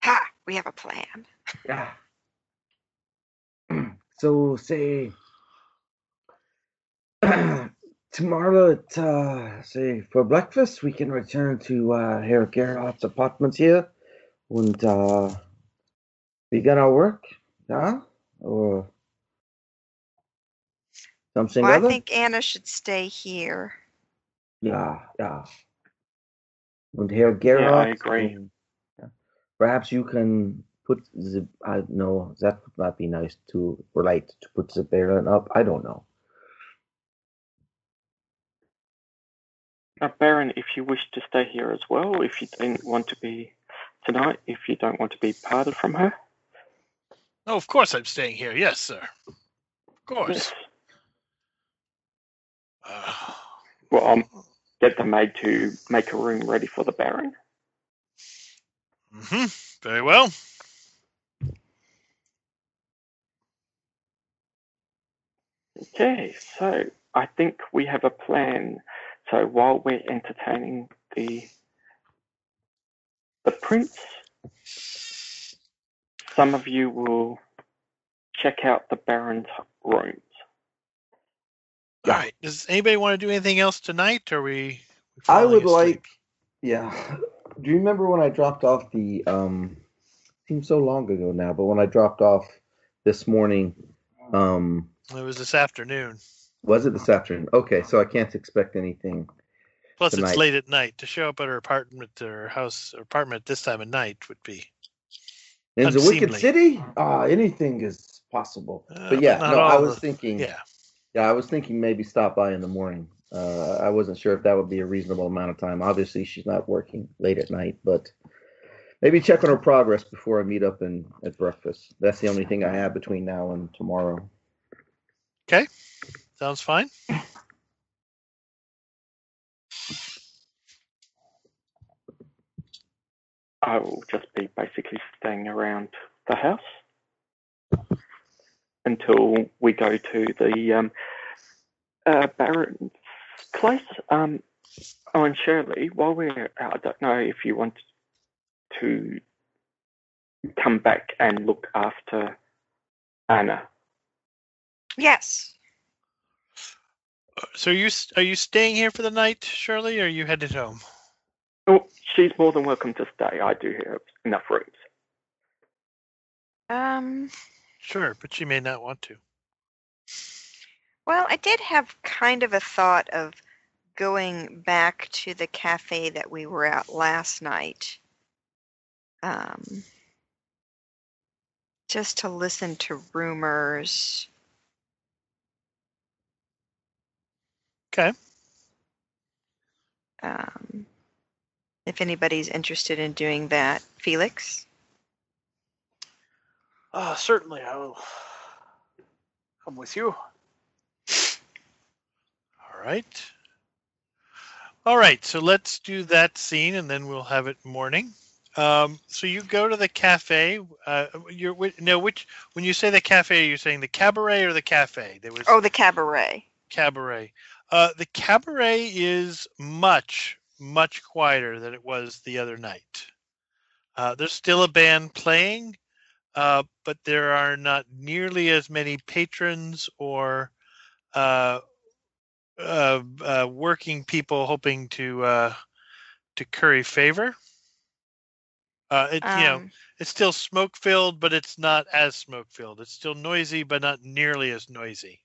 Ha! We have a plan. Yeah. So say tomorrow at uh, say for breakfast we can return to uh, Herr Gerhardt's apartment here and uh, begin our work, yeah, or something Well, I other. think Anna should stay here. Yeah, yeah. And Herr I agree. um, yeah. Perhaps you can put the. I know that would not be nice to relate to put the Baron up. I don't know. Now, Baron, if you wish to stay here as well, if you don't want to be tonight, if you don't want to be parted from her, Oh, of course I'm staying here. Yes, sir. Of course. yes. Uh, Well, I'll get the maid to make a room ready for the Baron. hmm Very well. Okay, so I think we have a plan. So while we're entertaining the the prince, some of you will check out the Baron's rooms. All right. Does anybody want to do anything else tonight? Or are we? I would asleep? like. Yeah. Do you remember when I dropped off the? um Seems so long ago now, but when I dropped off this morning, um, It was this afternoon. was it this afternoon? Okay, so I can't expect anything. Plus, Tonight. it's late at night. To show up at her apartment or house or apartment this time of night would be. In the Wicked City, ah, anything is possible. Uh, but yeah, not no, I was the- thinking. Yeah. Yeah, I was thinking maybe stop by in the morning. Uh, I wasn't sure if that would be a reasonable amount of time. Obviously, she's not working late at night, but maybe check on her progress before I meet up and at breakfast. That's the only thing I have between now and tomorrow. Okay, sounds fine. I will just be basically staying around the house until we go to the um, uh, Baron's place. Um, oh, and Shirley, while we're out, I don't know if you want to come back and look after Anna. Yes. So are you are you staying here for the night, Shirley, or are you headed home? Oh, she's more than welcome to stay. I do have enough rooms. Um. Sure, but she may not want to. Well, I did have kind of a thought of going back to the cafe that we were at last night. Um, just to listen to rumors. Okay. Um, if anybody's interested in doing that, Felix. Uh, certainly, I will come with you. All right. All right. So let's do that scene, and then we'll have it morning. Um, so you go to the cafe. Uh, you're whi- no which when you say the cafe, you're saying the cabaret or the cafe. There was Oh, the cabaret. cabaret. Uh, the cabaret is much much quieter than it was the other night. Uh, there's still a band playing, uh, but there are not nearly as many patrons or uh, uh, uh, working people hoping to uh, to curry favor. Uh, it, you know, Um, it's still smoke filled, but it's not as smoke filled. It's still noisy, but not nearly as noisy.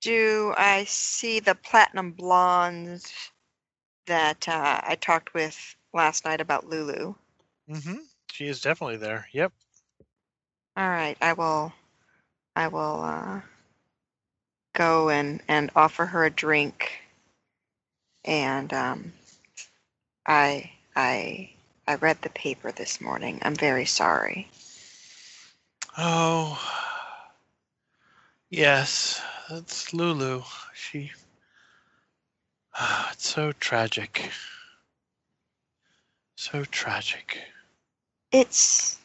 do I see the platinum blondes that uh, I talked with last night about Lulu? Mm-hmm. She is definitely there. Yep. All right, I will. I will uh, go and and offer her a drink. And um, I I I read the paper this morning. I'm very sorry. Oh, yes, that's Lulu. She. Ah, it's so tragic. So tragic. It's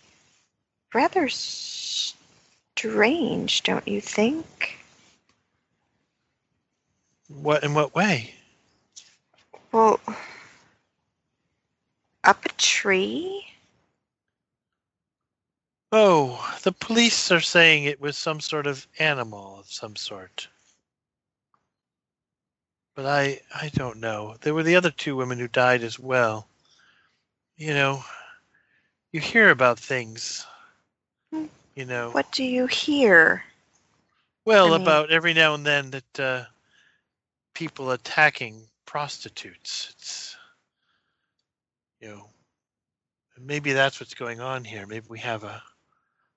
rather strange, don't you think? What in what way? Well, up a tree? Oh, the police are saying it was some sort of animal of some sort. But I I don't know. There were the other two women who died as well. You know, you hear about things. You know. What do you hear? Well, I mean- about every now and then that uh, people attacking prostitutes. It's you know maybe that's what's going on here. Maybe we have a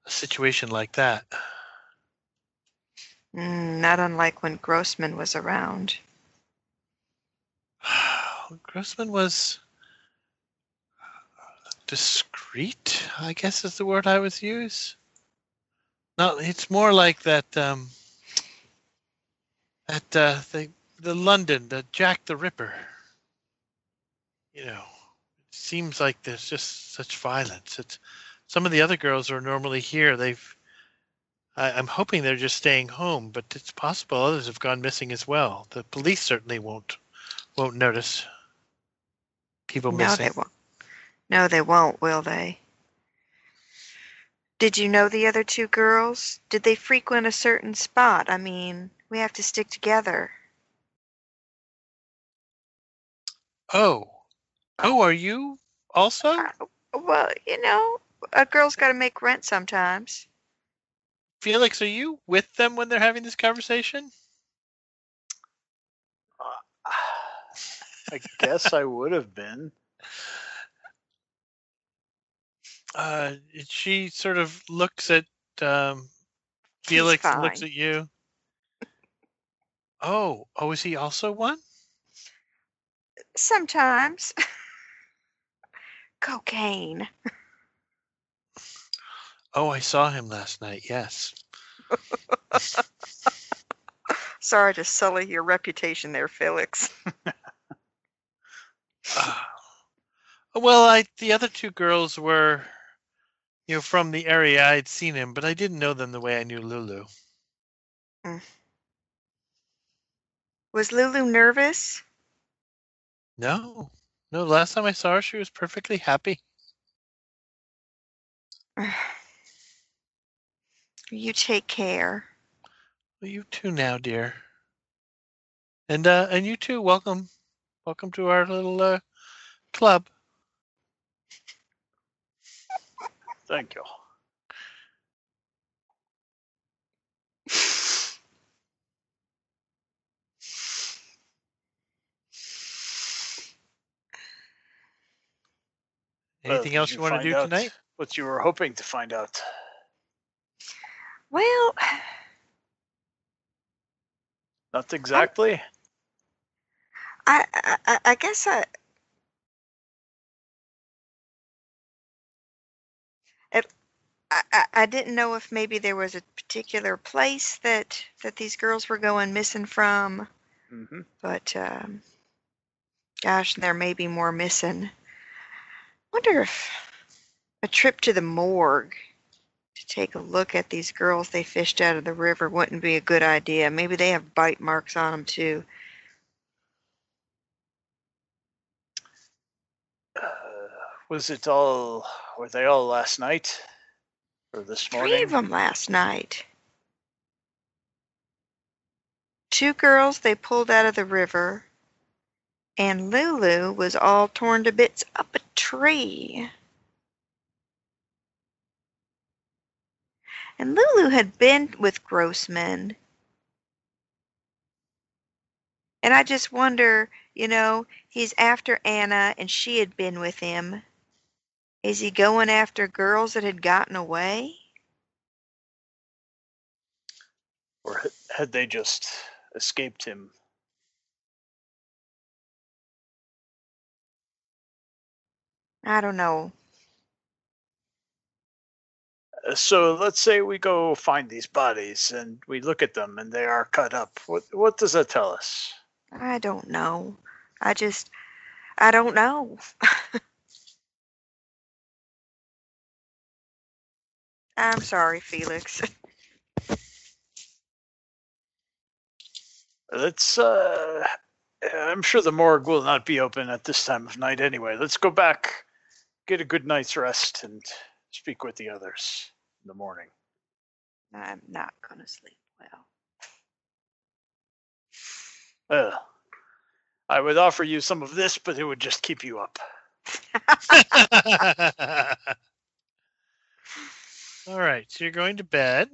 a situation like that. Mm, not unlike when Grossman was around. Grossman was discreet, I guess is the word I would use. No, it's more like that. Um, that uh, the the London, the Jack the Ripper. You know, it seems like there's just such violence. It's some of the other girls are normally here. They've. I, I'm hoping they're just staying home, but it's possible others have gone missing as well. The police certainly won't won't notice people no, missing. they won't. No, they won't, will they? Did you know the other two girls? Did they frequent a certain spot? I mean, we have to stick together. Oh, oh, are you also? Uh, well, you know, a girl's got to make rent sometimes. Felix, are you with them when they're having this conversation? Uh, I guess I would have been. Uh, she sort of looks at um, Felix looks at you. Oh, oh, is he also one? Sometimes. Cocaine. Oh, I saw him last night. Yes. Sorry to sully your reputation there, Felix. Ah. well, I the other two girls were, you know, from the area. I'd seen him, but I didn't know them the way I knew Lulu. Was Lulu nervous? No, no. Last time I saw her, she was perfectly happy. you take care. Well, you too now, dear. And uh, and you too. Welcome, welcome to our little uh, club. Thank you. Anything did else you want to do out tonight? What you were hoping to find out. Well, Not exactly. I, I, I- I guess I. It, I, I- didn't know if maybe there was a particular place that that these girls were going missing from, hmm but um, gosh, there may be more missing. Wonder if a trip to the morgue to take a look at these girls they fished out of the river wouldn't be a good idea. Maybe they have bite marks on them too. Uh, was it all? Were they all last night or this morning? Three of them last night. Two girls they pulled out of the river, and Lulu was all torn to bits up a tree. And Lulu had been with Grossman. And I just wonder, you know, he's after Anna and she had been with him. Is he going after girls that had gotten away? Or had- they just escaped him? I don't know. Uh, So let's say we go find these bodies and we look at them and they are cut up. What what does that tell us? I don't know. I just, I don't know. I'm sorry, Felix. Let's. Uh, I'm sure the morgue will not be open at this time of night anyway. Let's go back, get a good night's rest, and speak with the others in the morning. I'm not going to sleep well. Well, I would offer you some of this, but it would just keep you up. All right, so you're going to bed.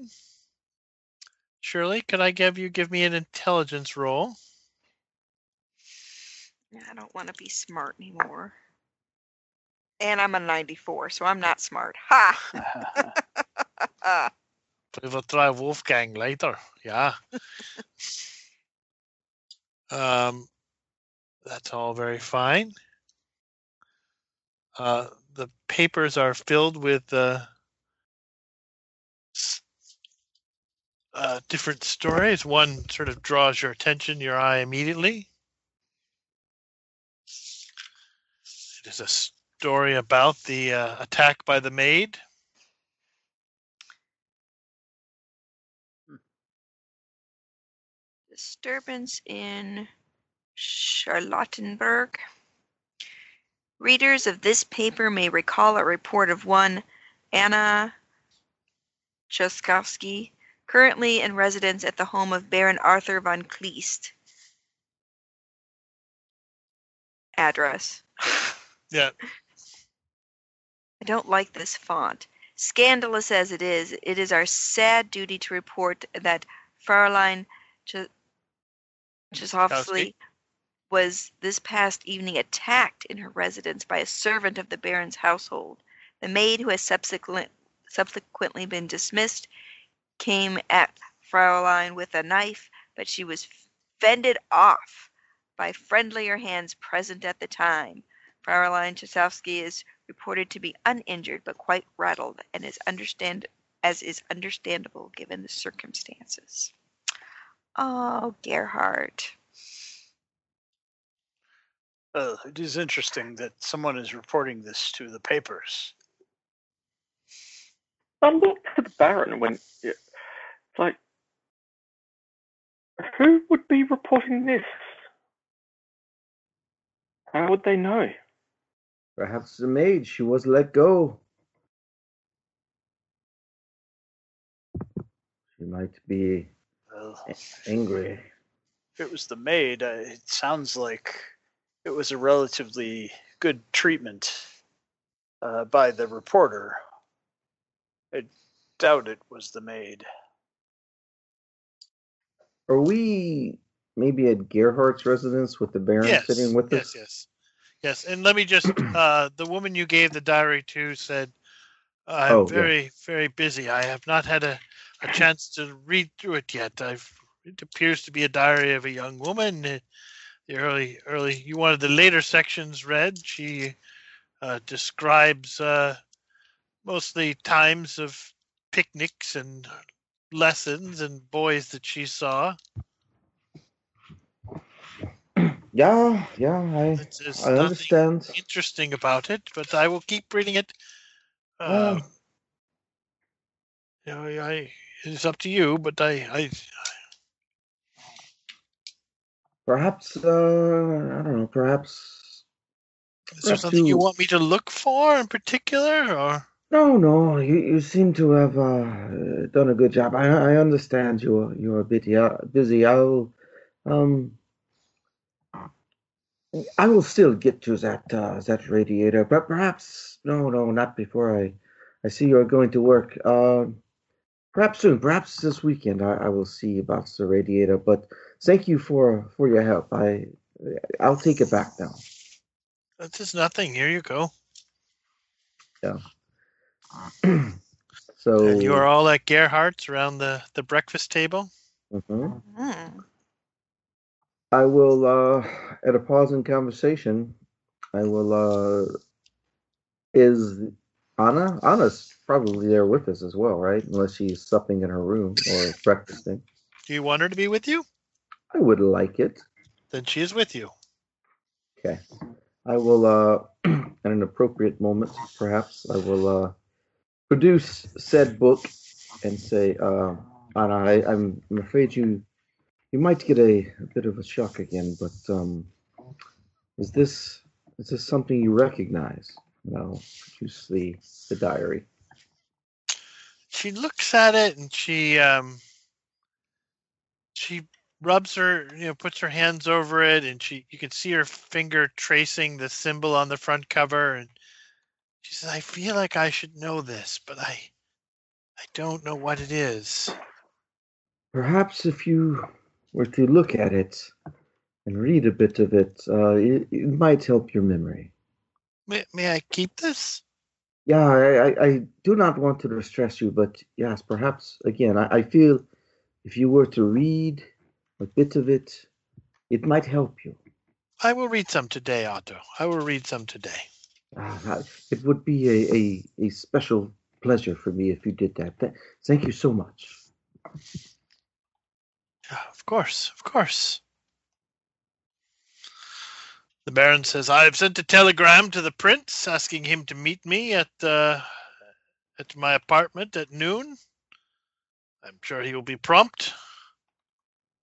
Shirley, could I give you give me an intelligence roll? I don't want to be smart anymore. And I'm a 94, so I'm not smart. Ha! We will try Wolfgang later. Yeah. um, that's all very fine. Uh, the papers are filled with uh, uh, different stories. One sort of draws your attention, your eye immediately. It is a story about the uh, attack by the maid. disturbance in Charlottenburg. Readers of this paper may recall a report of one Anna Tschaikovsky, currently in residence at the home of Baron Arthur von Kleist. Address. Yeah. I don't like this font. Scandalous as it is, it is our sad duty to report that Fraulein Ch- was this past evening attacked in her residence by a servant of the Baron's household. The maid, who has subsequent, subsequently been dismissed, came at Fraulein with a knife, but she was fended off by friendlier hands present at the time. Fraulein Tschaikovsky is reported to be uninjured but quite rattled and is understand as is understandable given the circumstances. Oh, Gerhardt. Uh, it is interesting that someone is reporting this to the papers. I looked at the Baron and went, it's like, who would be reporting this? How would they know? Perhaps the maid, she was let go. She might be Well, angry. if it was the maid, uh, it sounds like it was a relatively good treatment uh, by the reporter. I doubt it was the maid. Are we maybe at Gerhardt's residence with the Baron yes, sitting with yes, us? yes, yes. Yes. And let me just, uh, the woman you gave the diary to said, "I'm Oh, yeah. very, very busy. I have not had a, a chance to read through it yet. I've, it appears to be a diary of a young woman. Uh, The early, early, you wanted the later sections read. She uh, describes uh, mostly times of picnics and lessons and boys that she saw. Yeah, yeah, I I understand. interesting about it, but I will keep reading it. Oh. Um, you know, I it's up to you, but I, I Perhaps uh I don't know, perhaps is there something you- want me to look for in particular, or no, no, you, you seem to have uh, done a good job. I I understand you're you're a bit uh, busy. I'll um I will still get to that uh, that radiator, but perhaps no, no, not before I I see you're going to work. Uh, perhaps soon, perhaps this weekend. I, I will see about the radiator. But thank you for for your help. I I'll take it back now. this is nothing. Here you go. so And you are all at Gerhardt's around the the breakfast table. Mhm. Hmm. I will uh at a pause in conversation. I will uh is Anna Anna's probably there with us as well, right? Unless she's supping in her room or breakfasting. Do you want her to be with you? I would like it. Then she is with you. Okay. I will, uh, at an appropriate moment, perhaps, I will uh, produce said book and say, uh, I, I'm, I'm afraid you you might get a, a bit of a shock again, but um, is this is this something you recognize? And I'll produce the the diary. She looks at it and she um she rubs her you know puts her hands over it and she you can see her finger tracing the symbol on the front cover and she says i feel like i should know this but i i don't know what it is Perhaps if you were to look at it and read a bit of it, uh, it, it might help your memory. may, may i keep this Yeah, I, I, I do not want to distress you, but yes, perhaps again, I, I feel if you were to read a bit of it, it might help you. i will read some today otto i will read some today Uh, it would be a, a, a special pleasure for me if you did that. Th- thank you so much. Of course, of course. The Baron says, "I've sent a telegram to the Prince asking him to meet me at uh, at my apartment at noon. I'm sure he will be prompt.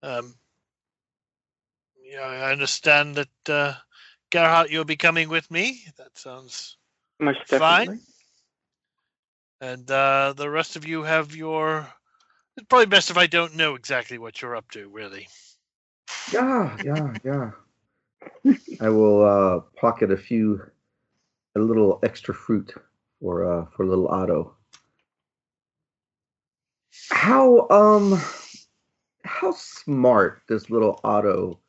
Um, yeah, I understand that uh, Gerhardt, you'll be coming with me. That sounds. Most Fine. And uh, the rest of you have your. It's probably best if I don't know exactly what you're up to, really. Yeah, yeah, yeah. I will uh, pocket a few, a little extra fruit for uh, for little Otto. How um, how smart does little Otto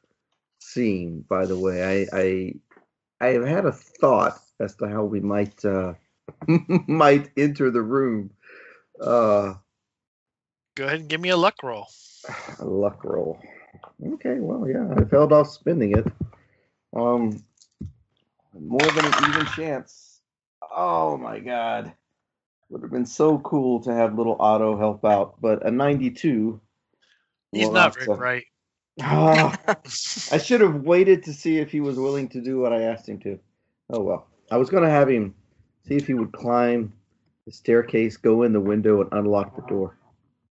seem? By the way, I I I have had a thought as to how we might uh, might enter the room. Uh, go ahead and give me a luck roll. A luck roll. Okay, well, yeah, I held off spending it. Um, more than an even chance. Oh my god, would have been so cool to have little Otto help out, but a 92. He's well, not very bright. Ah, I should have waited to see if he was willing to do what I asked him to. Oh well. I was going to have him see if he would climb the staircase, go in the window, and unlock the door,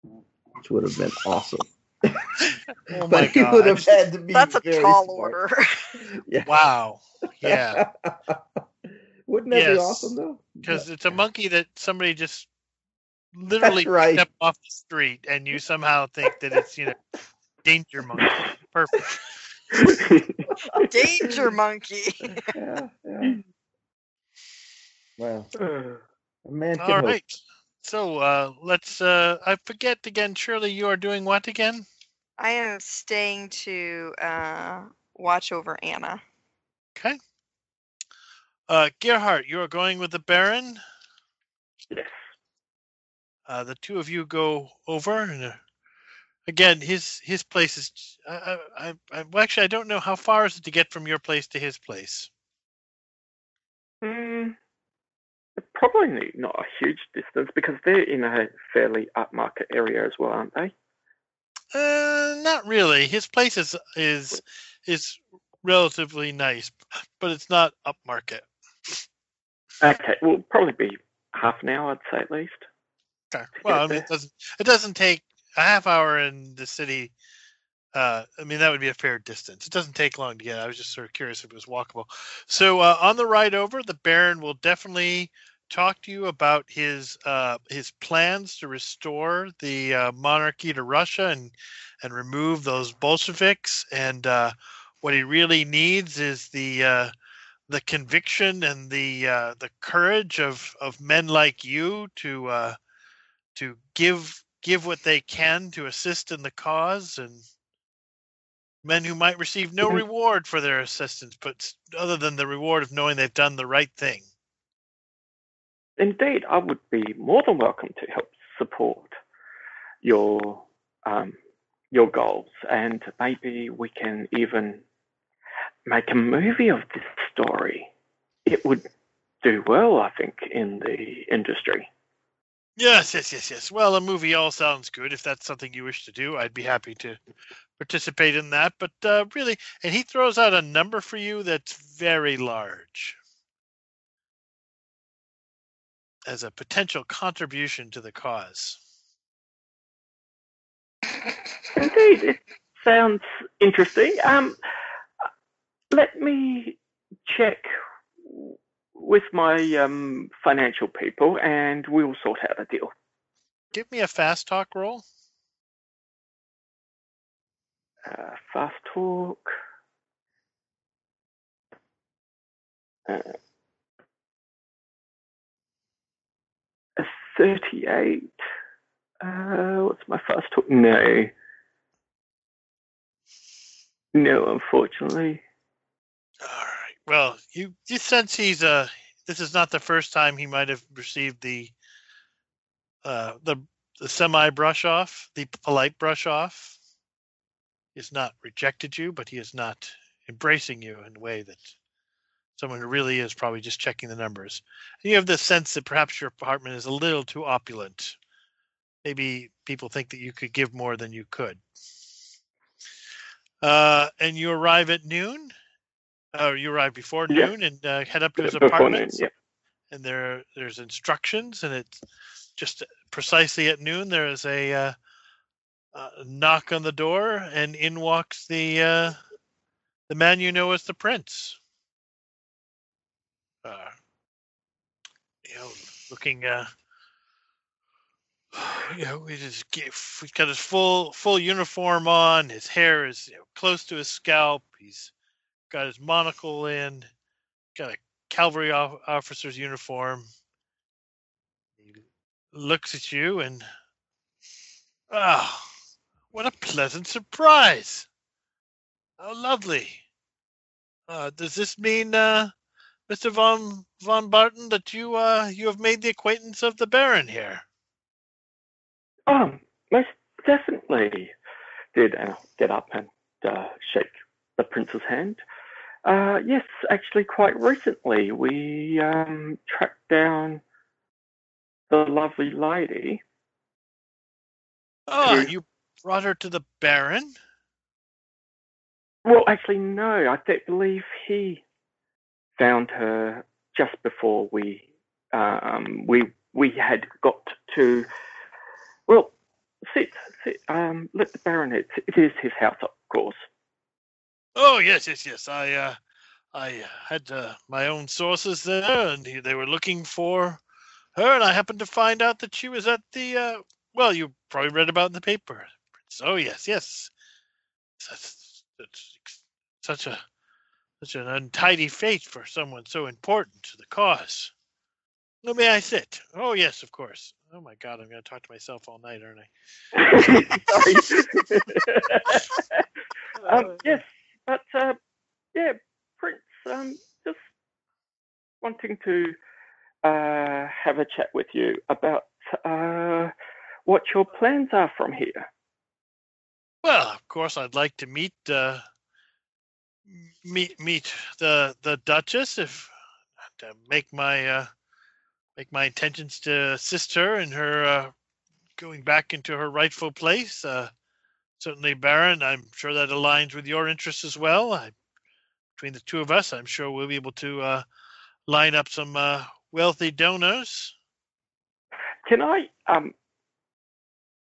which would have been awesome. Oh but he would have had to be. That's a very tall smart. order. Yeah. Wow. Yeah. Wouldn't that be awesome though? Because it's a monkey that somebody just literally That's right. stepped off the street, and you somehow think that it's you know danger monkey. Perfect. Danger monkey. Yeah, yeah. Well, a man can All hope. right. So uh, let's. Uh, I forget again. Shirley, you are doing what again? I am staying to uh, watch over Anna. Okay. Uh, Gerhardt, you are going with the Baron. Yes. Uh, the two of you go over, and uh, again, his his place is. I, I, I, well, actually, I don't know how far is it to get from your place to his place. Mm, probably not a huge distance because they're in a fairly upmarket area as well, aren't they? Uh, not really. His place is is is relatively nice, but it's not upmarket. Okay, well, probably be half an hour, I'd say at least. Okay. Well, I mean, it doesn't it doesn't take a half hour in the city. Uh, I mean, that would be a fair distance. It doesn't take long to get. I was just sort of curious if it was walkable. So uh, on the ride over, the Baron will definitely talk to you about his uh, his plans to restore the uh, monarchy to Russia and and remove those Bolsheviks. And uh, what he really needs is the uh, the conviction and the uh, the courage of of men like you to uh, to give give what they can to assist in the cause and men who might receive no Mhm. reward for their assistance but other than the reward of knowing they've done the right thing Indeed, I would be more than welcome to help support your um, your goals, and maybe we can even make a movie of this story. It would do well, I think, in the industry. Yes yes yes yes. Well a movie all sounds good. If that's something you wish to do i'd be happy to participate in that. But uh, really and he throws out a number for you that's very large. As a potential contribution to the cause. Indeed, it sounds interesting. Um, let me check with my um, financial people, and we'll sort out a deal. give me a fast talk roll Uh, fast talk. Uh, a 38. Uh, what's my fast talk? No. No, unfortunately. All right. Well, you you sense he's uh this is not the first time he might have received the uh the the semi brush off, the polite brush off. He's not rejected you, but he is not embracing you in a way that someone who really is probably just checking the numbers. And you have the sense that perhaps your apartment is a little too opulent. Maybe people think that you could give more than you could. Uh, and you arrive at noon. Uh, you arrive before Yeah. noon and uh, head up to his Before noon, apartments. yeah. And there, there's instructions, and it's just precisely at noon. There is a uh, uh, knock on the door, and in walks the uh, the man you know as the prince. Uh, you know, looking. Uh, you know, he just get- he's got his full full uniform on. His hair is you know, close to his scalp. He's got his monocle in. Got a cavalry officer's uniform. He looks at you and, ah, what a pleasant surprise! How lovely. Uh, does this mean, uh, Mr. von von Barton, that you uh, you have made the acquaintance of the Baron here? Um, most definitely did uh, get up and uh, shake the prince's hand. Uh, yes, actually, quite recently we um, tracked down the lovely lady. Oh, Yes. you brought her to the Baron? Well, actually, no. I th- believe he found her just before we um, we we had got to. Well, sit, sit. Um, let the Baron. It, it is his house, of course. Oh yes, yes, yes. I uh, I had uh, my own sources there, and they were looking for her, and I happened to find out that she was at the. Uh, well, you probably read about it in the paper. Oh yes, yes. That's, that's such a such an untidy fate for someone so important to the cause. Oh, may I sit? Oh yes, of course. Oh my God, I'm going to talk to myself all night, aren't I? Sorry. um, yes, but uh, yeah, Prince. Um, just wanting to uh, have a chat with you about uh, what your plans are from here. Well, of course, I'd like to meet uh, meet meet the the Duchess if to make my uh, make my intentions to assist her in her uh, going back into her rightful place. Uh, certainly, Baron, I'm sure that aligns with your interests as well. I, between the two of us, I'm sure we'll be able to uh, line up some uh, wealthy donors. Can I um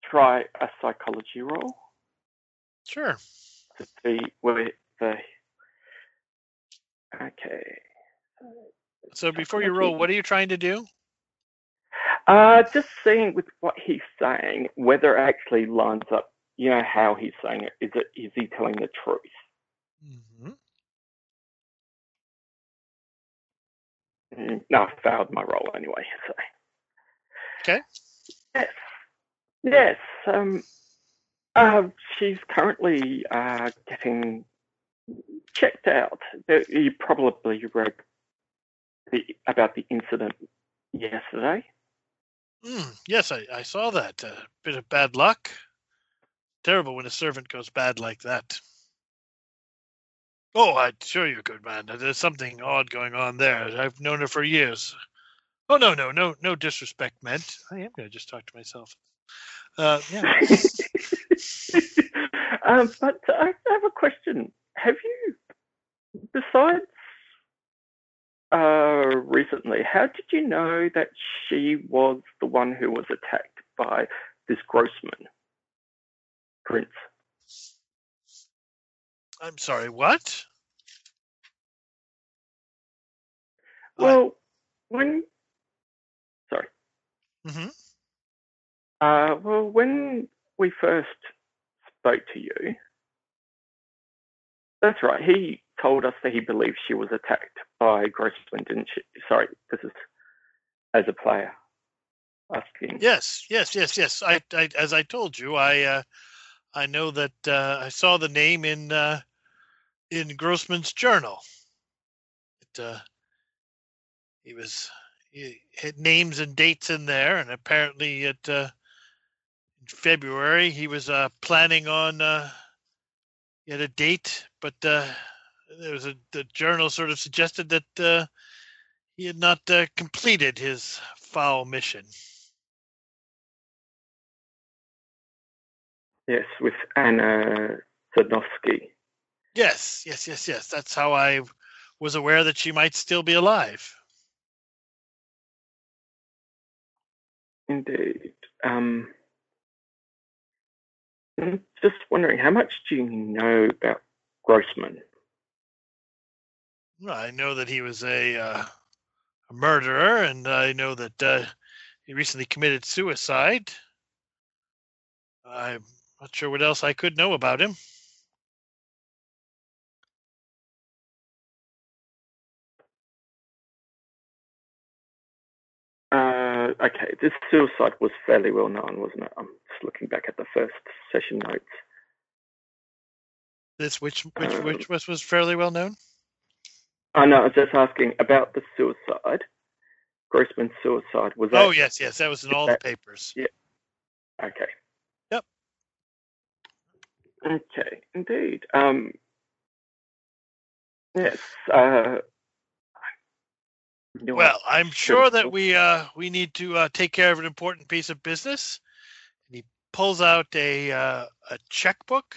try a psychology roll Sure. to see where the okay. So before you roll, what are you trying to do? Uh, just seeing with what he's saying, whether it actually lines up. You know how he's saying it. Is it is he telling the truth? hmm Mm, No, I failed my role anyway. So. Okay. Yes. Yes. Um. Uh, she's currently uh, getting checked out. You probably read the, about the incident yesterday. Mm, yes, I, I saw that. A bit of bad luck. Terrible when a servant goes bad like that. Oh, I assure you, good man, there's something odd going on there. I've known her for years. Oh no, no, no, no disrespect meant. I am going to just talk to myself. Uh, yeah. um, but I have a question. Have you, besides uh, recently, how did you know that she was the one who was attacked by this Grossman prince? I'm sorry. What? Well, when sorry, hmm uh, well, when we first spoke to you, that's right. He told us that he believed she was attacked by Grossman, didn't she? Sorry, this is as a player asking. Yes, yes, yes, yes. I, I as I told you, I uh, I know that uh, I saw the name in uh, in Grossman's journal. It, uh, he was he had names and dates in there, and apparently at uh, in February he was uh, planning on uh, he had a date, but there was a the journal sort of suggested that he had not completed his foul mission. Yes, with Anna Sadowski. Yes, yes, yes, yes. That's how I was aware that she might still be alive. Indeed. Um, I'm just wondering, how much do you know about Grossman? Well, I know that he was a, uh, a murderer, and I know that uh, he recently committed suicide. I'm not sure what else I could know about him. Uh, okay, this suicide was fairly well known, wasn't it? I'm just looking back at the first session notes. This which which Um, which was was fairly well known. I know. I was just asking about the suicide. Grossman's suicide was that? Oh yes, yes, that was in all the that- papers. Okay. Okay, indeed. Um, yes. Uh, you? Well, I'm sure that we uh, we need to uh, take care of an important piece of business. And he pulls out a uh, a checkbook.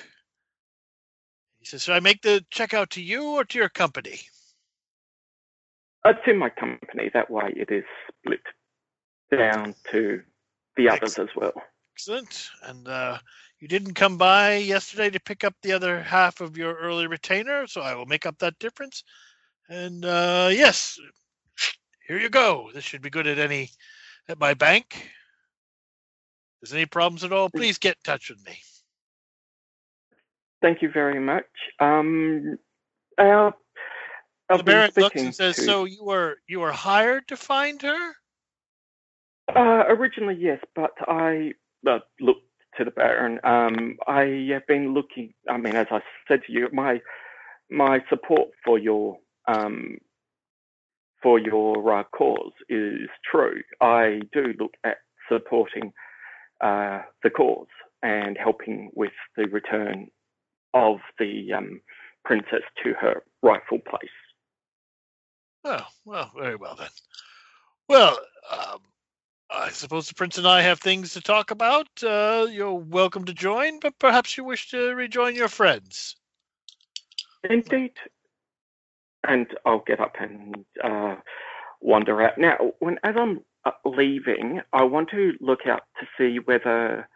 He says, "Should I make the check out to you or to your company?" It's in my company. That way, it is split down to the others as well. Excellent. And uh, you didn't come by yesterday to pick up the other half of your early retainer, so I will make up that difference. And uh, yes, here you go. This should be good at any at my bank. If there's any problems at all, please get in touch with me. Thank you very much. Um, our, The I've been Baron looks and says, to- "So you were you were hired to find her?" Uh, originally, yes, but I uh, looked to the Baron. Um, I have been looking. I mean, as I said to you, my my support for your um, for your uh, cause is true. I do look at supporting uh, the cause and helping with the return of the um, princess to her rightful place. Oh, well, very well then. Well, um, I suppose the prince and I have things to talk about. Uh, you're welcome to join, but perhaps you wish to rejoin your friends. Indeed. And I'll get up and uh, wander out. Now, when as I'm uh, leaving, I want to look out to see whether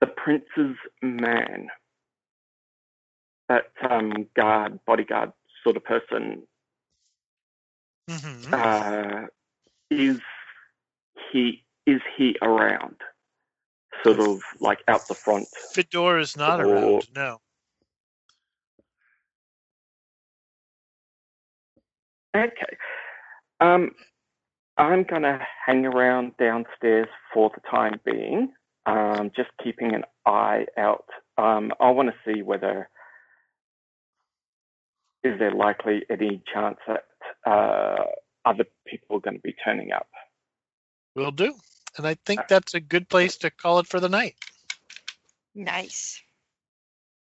the prince's man, that um, guard, bodyguard sort of person, hmm uh, is he is he around? Sort of like out the front. Fedor is not Or- around. No. Okay. Um, I'm going to hang around downstairs for the time being, um, just keeping an eye out. Um, I want to see whether is there likely any chance that uh, other people are going to be turning up. Will do. And I think that's a good place to call it for the night. Nice.